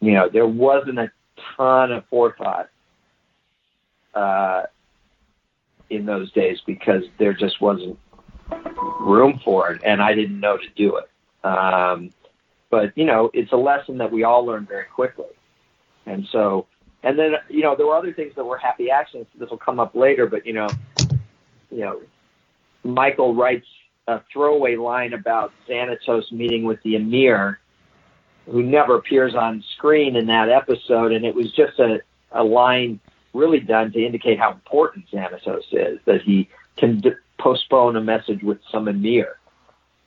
you know, there wasn't a ton of forethought uh, in those days because there just wasn't room for it, and I didn't know to do it. Um, but you know, it's a lesson that we all learn very quickly, and so and then you know there were other things that were happy accidents. This will come up later, but you know, you know, Michael writes a throwaway line about Xanatos meeting with the Emir, who never appears on screen in that episode, and it was just a, a line really done to indicate how important Xanatos is, that he can d- postpone a message with some Emir.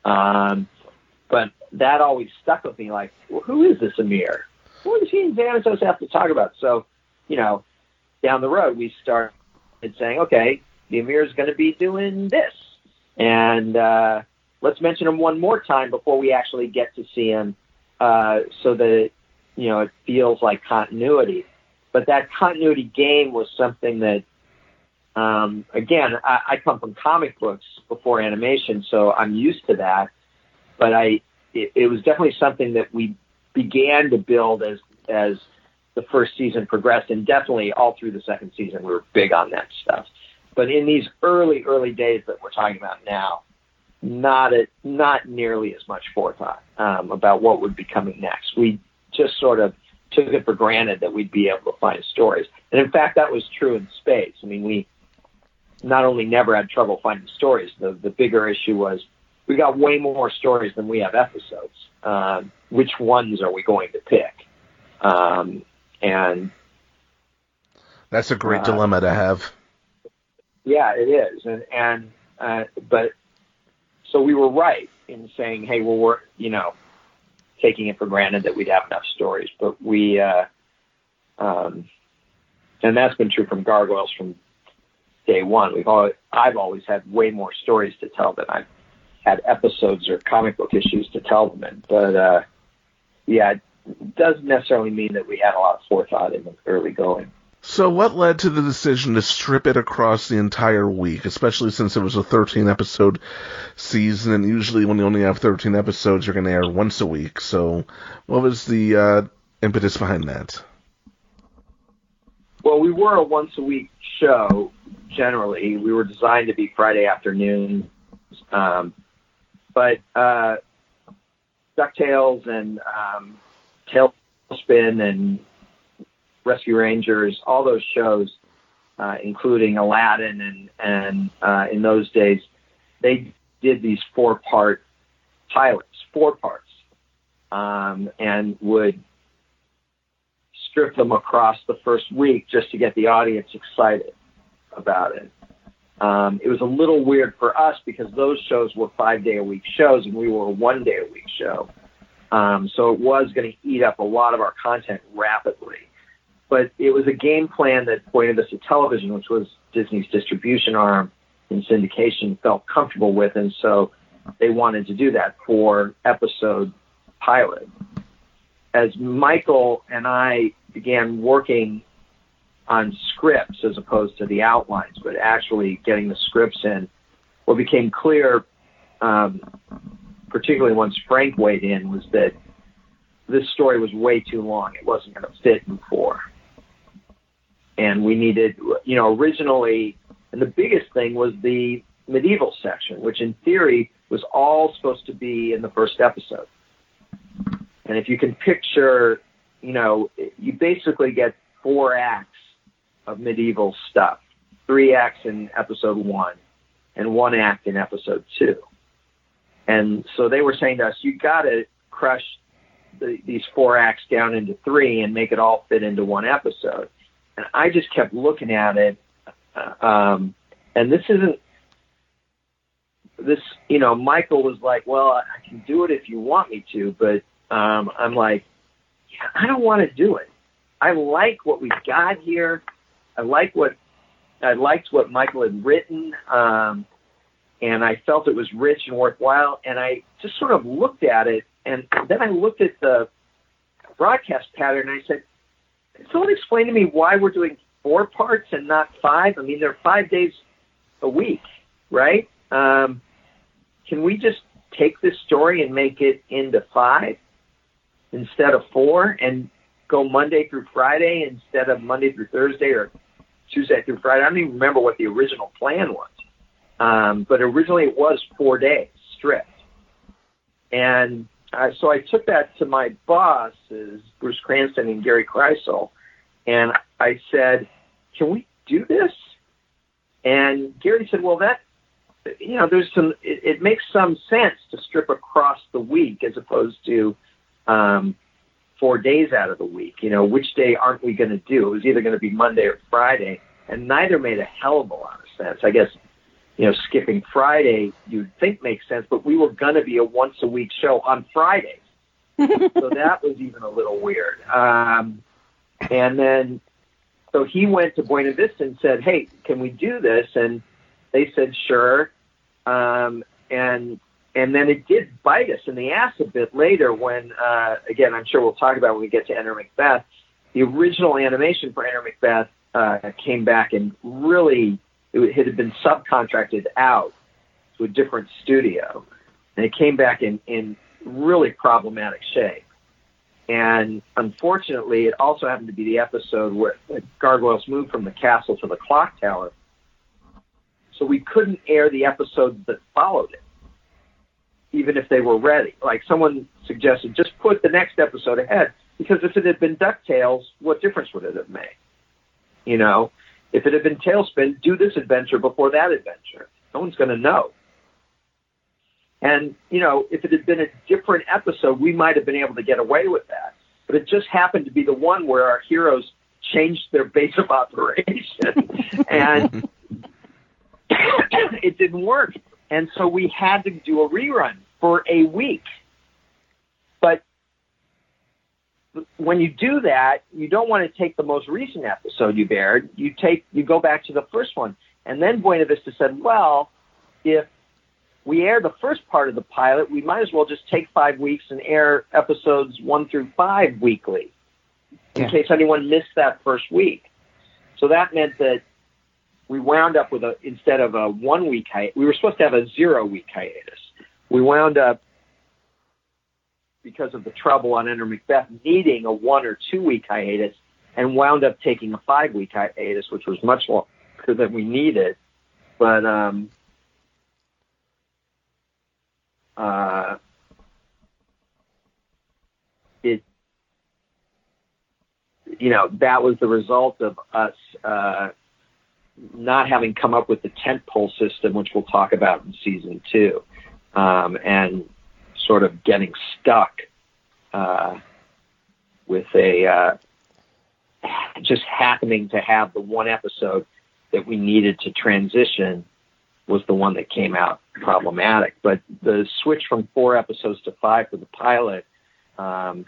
Um, but that always stuck with me, like, well, who is this Emir? What does he and Xanatos have to talk about? So, you know, down the road, we start saying, okay, the is going to be doing this, and uh, let's mention him one more time before we actually get to see him, uh, so that you know it feels like continuity. But that continuity game was something that, um, again, I, I come from comic books before animation, so I'm used to that. But I, it, it was definitely something that we began to build as as the first season progressed, and definitely all through the second season, we were big on that stuff. But in these early, early days that we're talking about now, not a, not nearly as much forethought um, about what would be coming next. We just sort of took it for granted that we'd be able to find stories, and in fact, that was true in space. I mean, we not only never had trouble finding stories. The the bigger issue was we got way more stories than we have episodes. Um, which ones are we going to pick? Um, and That's a great Uh, dilemma to have. yeah, it is. And and uh, but so we were right in saying, hey, well, we're you know taking it for granted that we'd have enough stories, but we uh, um, and that's been true from Gargoyles from day one. We've always, I've always had way more stories to tell than I've had episodes or comic book issues to tell them in. But uh, yeah, it doesn't necessarily mean that we had a lot of forethought in the early going. So, what led to the decision to strip it across the entire week, especially since it was a 13 episode season, and usually when you only have 13 episodes, you're going to air once a week. So, what was the uh, impetus behind that? Well, we were a once a week show generally. We were designed to be Friday afternoons. Um, but uh, DuckTales and um, TaleSpin and Rescue Rangers, all those shows, uh, including Aladdin and, and uh, in those days, they did these four part pilots, four parts, um, and would strip them across the first week just to get the audience excited about it. Um, it was a little weird for us because those shows were five day a week shows and we were a one day a week show. Um, so it was going to eat up a lot of our content rapidly. But it was a game plan that pointed us to television, which was Disney's distribution arm and syndication felt comfortable with. And so they wanted to do that for episode pilot. As Michael and I began working on scripts as opposed to the outlines, but actually getting the scripts in, what became clear, um, particularly once Frank weighed in, was that this story was way too long. It wasn't going to fit in four. And we needed, you know, originally, and the biggest thing was the medieval section, which in theory was all supposed to be in the first episode. And if you can picture, you know, you basically get four acts of medieval stuff, three acts in episode one, and one act in episode two. And so they were saying to us, you got to crush the, these four acts down into three and make it all fit into one episode. And I just kept looking at it, um, and this isn't this. You know, Michael was like, "Well, I can do it if you want me to," but um, I'm like, yeah, I don't want to do it. I like what we got here. I like what I liked what Michael had written, um, and I felt it was rich and worthwhile. And I just sort of looked at it, and then I looked at the broadcast pattern, and I said, "Can someone explain to me why we're doing four parts and not five? I mean, they're five days a week, right? Um, can we just take this story and make it into five instead of four, and go Monday through Friday instead of Monday through Thursday or Tuesday through Friday. I don't even remember what the original plan was. Um, but originally it was four days stripped. And uh, so I took that to my bosses, Bruce Cranston and Gary Krisel, and I said, can we do this? And Gary said, well, that, you know, there's some, it, it makes some sense to strip across the week as opposed to, um, four days out of the week. You know, which day aren't we going to do? It was either going to be Monday or Friday, and neither made a hell of a lot of sense. I guess, you know, skipping Friday you'd think makes sense, but we were going to be a once a week show on Fridays. so that was even a little weird. Um, and then so he went to Buena Vista and said, "Hey, can we do this?" And they said, "Sure." Um, and and then it did bite us in the ass a bit later when, uh, again, I'm sure we'll talk about when we get to Enter Macbeth. The original animation for Enter Macbeth uh, came back and really it had been subcontracted out to a different studio, and it came back in in really problematic shape. And unfortunately, it also happened to be the episode where gargoyles moved from the castle to the clock tower. So we couldn't air the episodes that followed it, even if they were ready. Like someone suggested, just put the next episode ahead, because if it had been DuckTales, what difference would it have made? You know, if it had been TaleSpin, do this adventure before that adventure. No one's going to know. And, you know, if it had been a different episode, we might have been able to get away with that. But it just happened to be the one where our heroes changed their base of operation and it didn't work. And so we had to do a rerun for a week. But when you do that, you don't want to take the most recent episode you've aired. You take, you go back to the first one. And then Buena Vista said, well, if we air the first part of the pilot, we might as well just take five weeks and air episodes one through five weekly in Yeah. case anyone missed that first week. So that meant that we wound up with a, instead of a one week hiatus, we were supposed to have a zero week hiatus. We wound up, because of the trouble on Enter Macbeth, needing a one or two week hiatus and wound up taking a five week hiatus, which was much longer than we needed. But, um, uh, it, you know, that was the result of us uh, not having come up with the tent pole system, which we'll talk about in season two, um, and sort of getting stuck uh, with a uh, just happening to have the one episode that we needed to transition was the one that came out problematic. But the switch from four episodes to five for the pilot, um,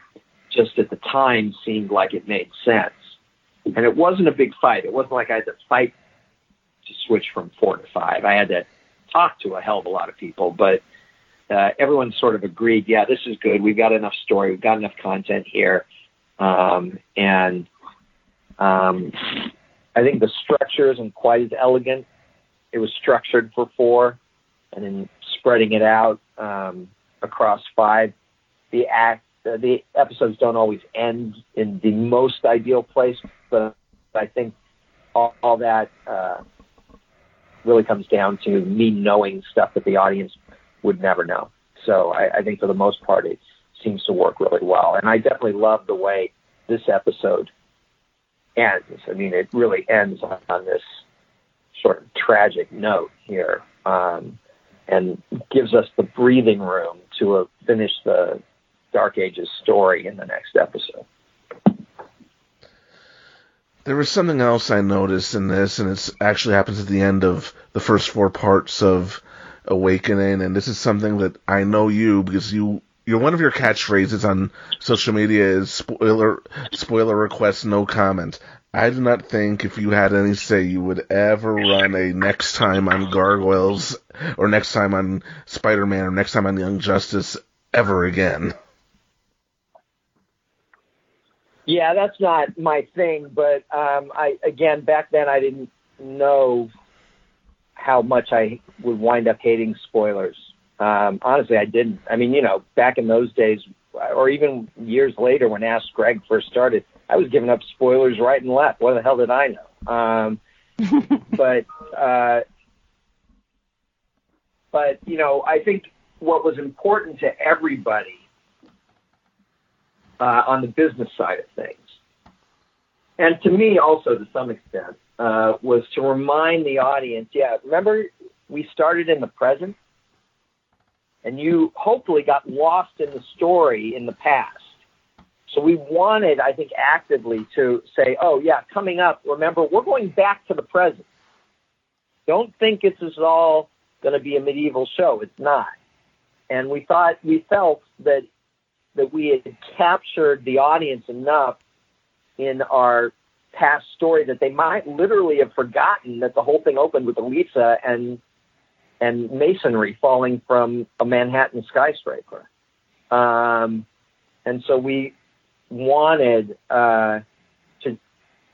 just at the time seemed like it made sense. And it wasn't a big fight. It wasn't like I had to fight to switch from four to five. I had to talk to a hell of a lot of people, but uh, everyone sort of agreed, yeah, this is good. We've got enough story. We've got enough content here. Um, and um, I think the structure isn't quite as elegant it was structured for four, and then spreading it out um, across five. The act, uh, the episodes don't always end in the most ideal place, but I think all, all that uh, really comes down to me knowing stuff that the audience would never know. So I, I think for the most part, it seems to work really well, and I definitely love the way this episode ends. I mean, it really ends on, on this sort of tragic note here um, and gives us the breathing room to uh, finish the Dark Ages story in the next episode. There was something else I noticed in this, and it actually happens at the end of the first four parts of Awakening, and this is something that I know you because you your one of your catchphrases on social media is spoiler spoiler request no comment. I do not think if you had any say you would ever run a next time on Gargoyles or next time on Spider Man or next time on Young Justice ever again. Yeah, that's not my thing, but um, I again back then I didn't know how much I would wind up hating spoilers. Um, honestly, I didn't. I mean, you know, back in those days, or even years later when Ask Greg first started, I was giving up spoilers right and left. What the hell did I know? Um, but uh, but you know, I think what was important to everybody uh, on the business side of things, and to me also to some extent, uh, was to remind the audience. Yeah, remember we started in the present, and you hopefully got lost in the story in the past. So we wanted, I think, actively to say, oh, yeah, coming up, remember, we're going back to the present. Don't think it's is all going to be a medieval show. It's not. And we thought, we felt that, that we had captured the audience enough in our past story that they might literally have forgotten that the whole thing opened with Elisa and and masonry falling from a Manhattan skyscraper. Um, and so we wanted uh, to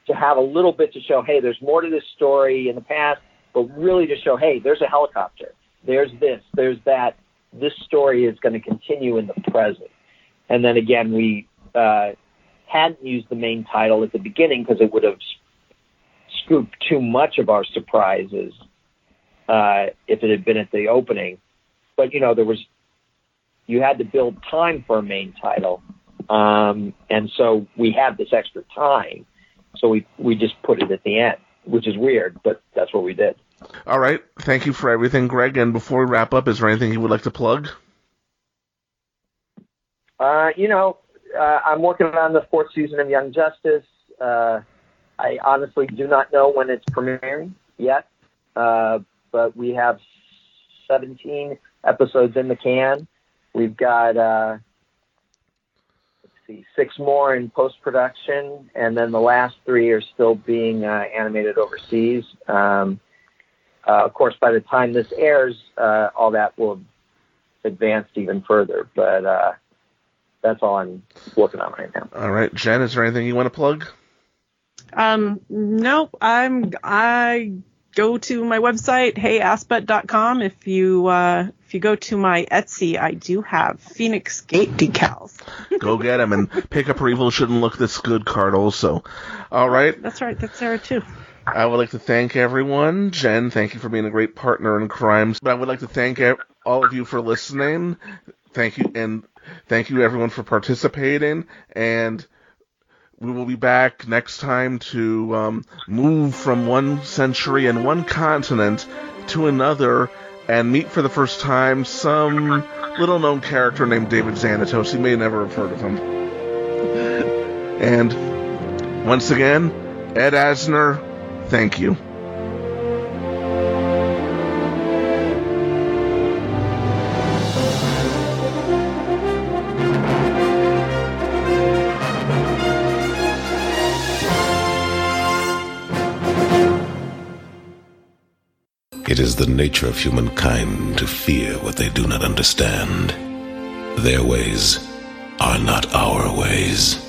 to have a little bit to show, hey, there's more to this story in the past, but really to show, hey, there's a helicopter, there's this, there's that. This story is going to continue in the present. And then again, we uh, hadn't used the main title at the beginning because it would have scooped too much of our surprises uh, if it had been at the opening. But you know, there was you had to build time for a main title, um, and so we had this extra time, so we we just put it at the end, which is weird, but that's what we did. All right. Thank you for everything, Greg. And before we wrap up, is there anything you would like to plug? Uh, you know, uh, I'm working on the fourth season of Young Justice. Uh, I honestly do not know when it's premiering yet, uh, but we have 17 episodes in the can. We've got uh, let's see, six more in post production, and then the last three are still being uh, animated overseas. Um, uh, of course, by the time this airs, uh, all that will have advanced even further. But uh, that's all I'm working on right now. All right, Jen, is there anything you want to plug? Um, nope. I'm I go to my website heyaspet.com. If you uh, if you go to my Etsy, I do have Phoenix Gate decals. Go get them and pick up her evil shouldn't look this good card also. All right. That's right. That's Sarah too. I would like to thank everyone. Jen, thank you for being a great partner in crimes. But I would like to thank e- all of you for listening. Thank you and thank you everyone for participating and we will be back next time to um, move from one century and one continent to another and meet for the first time some little known character named David Xanatos. You may never have heard of him. And once again, Ed Asner, thank you. It is the nature of humankind to fear what they do not understand. Their ways are not our ways.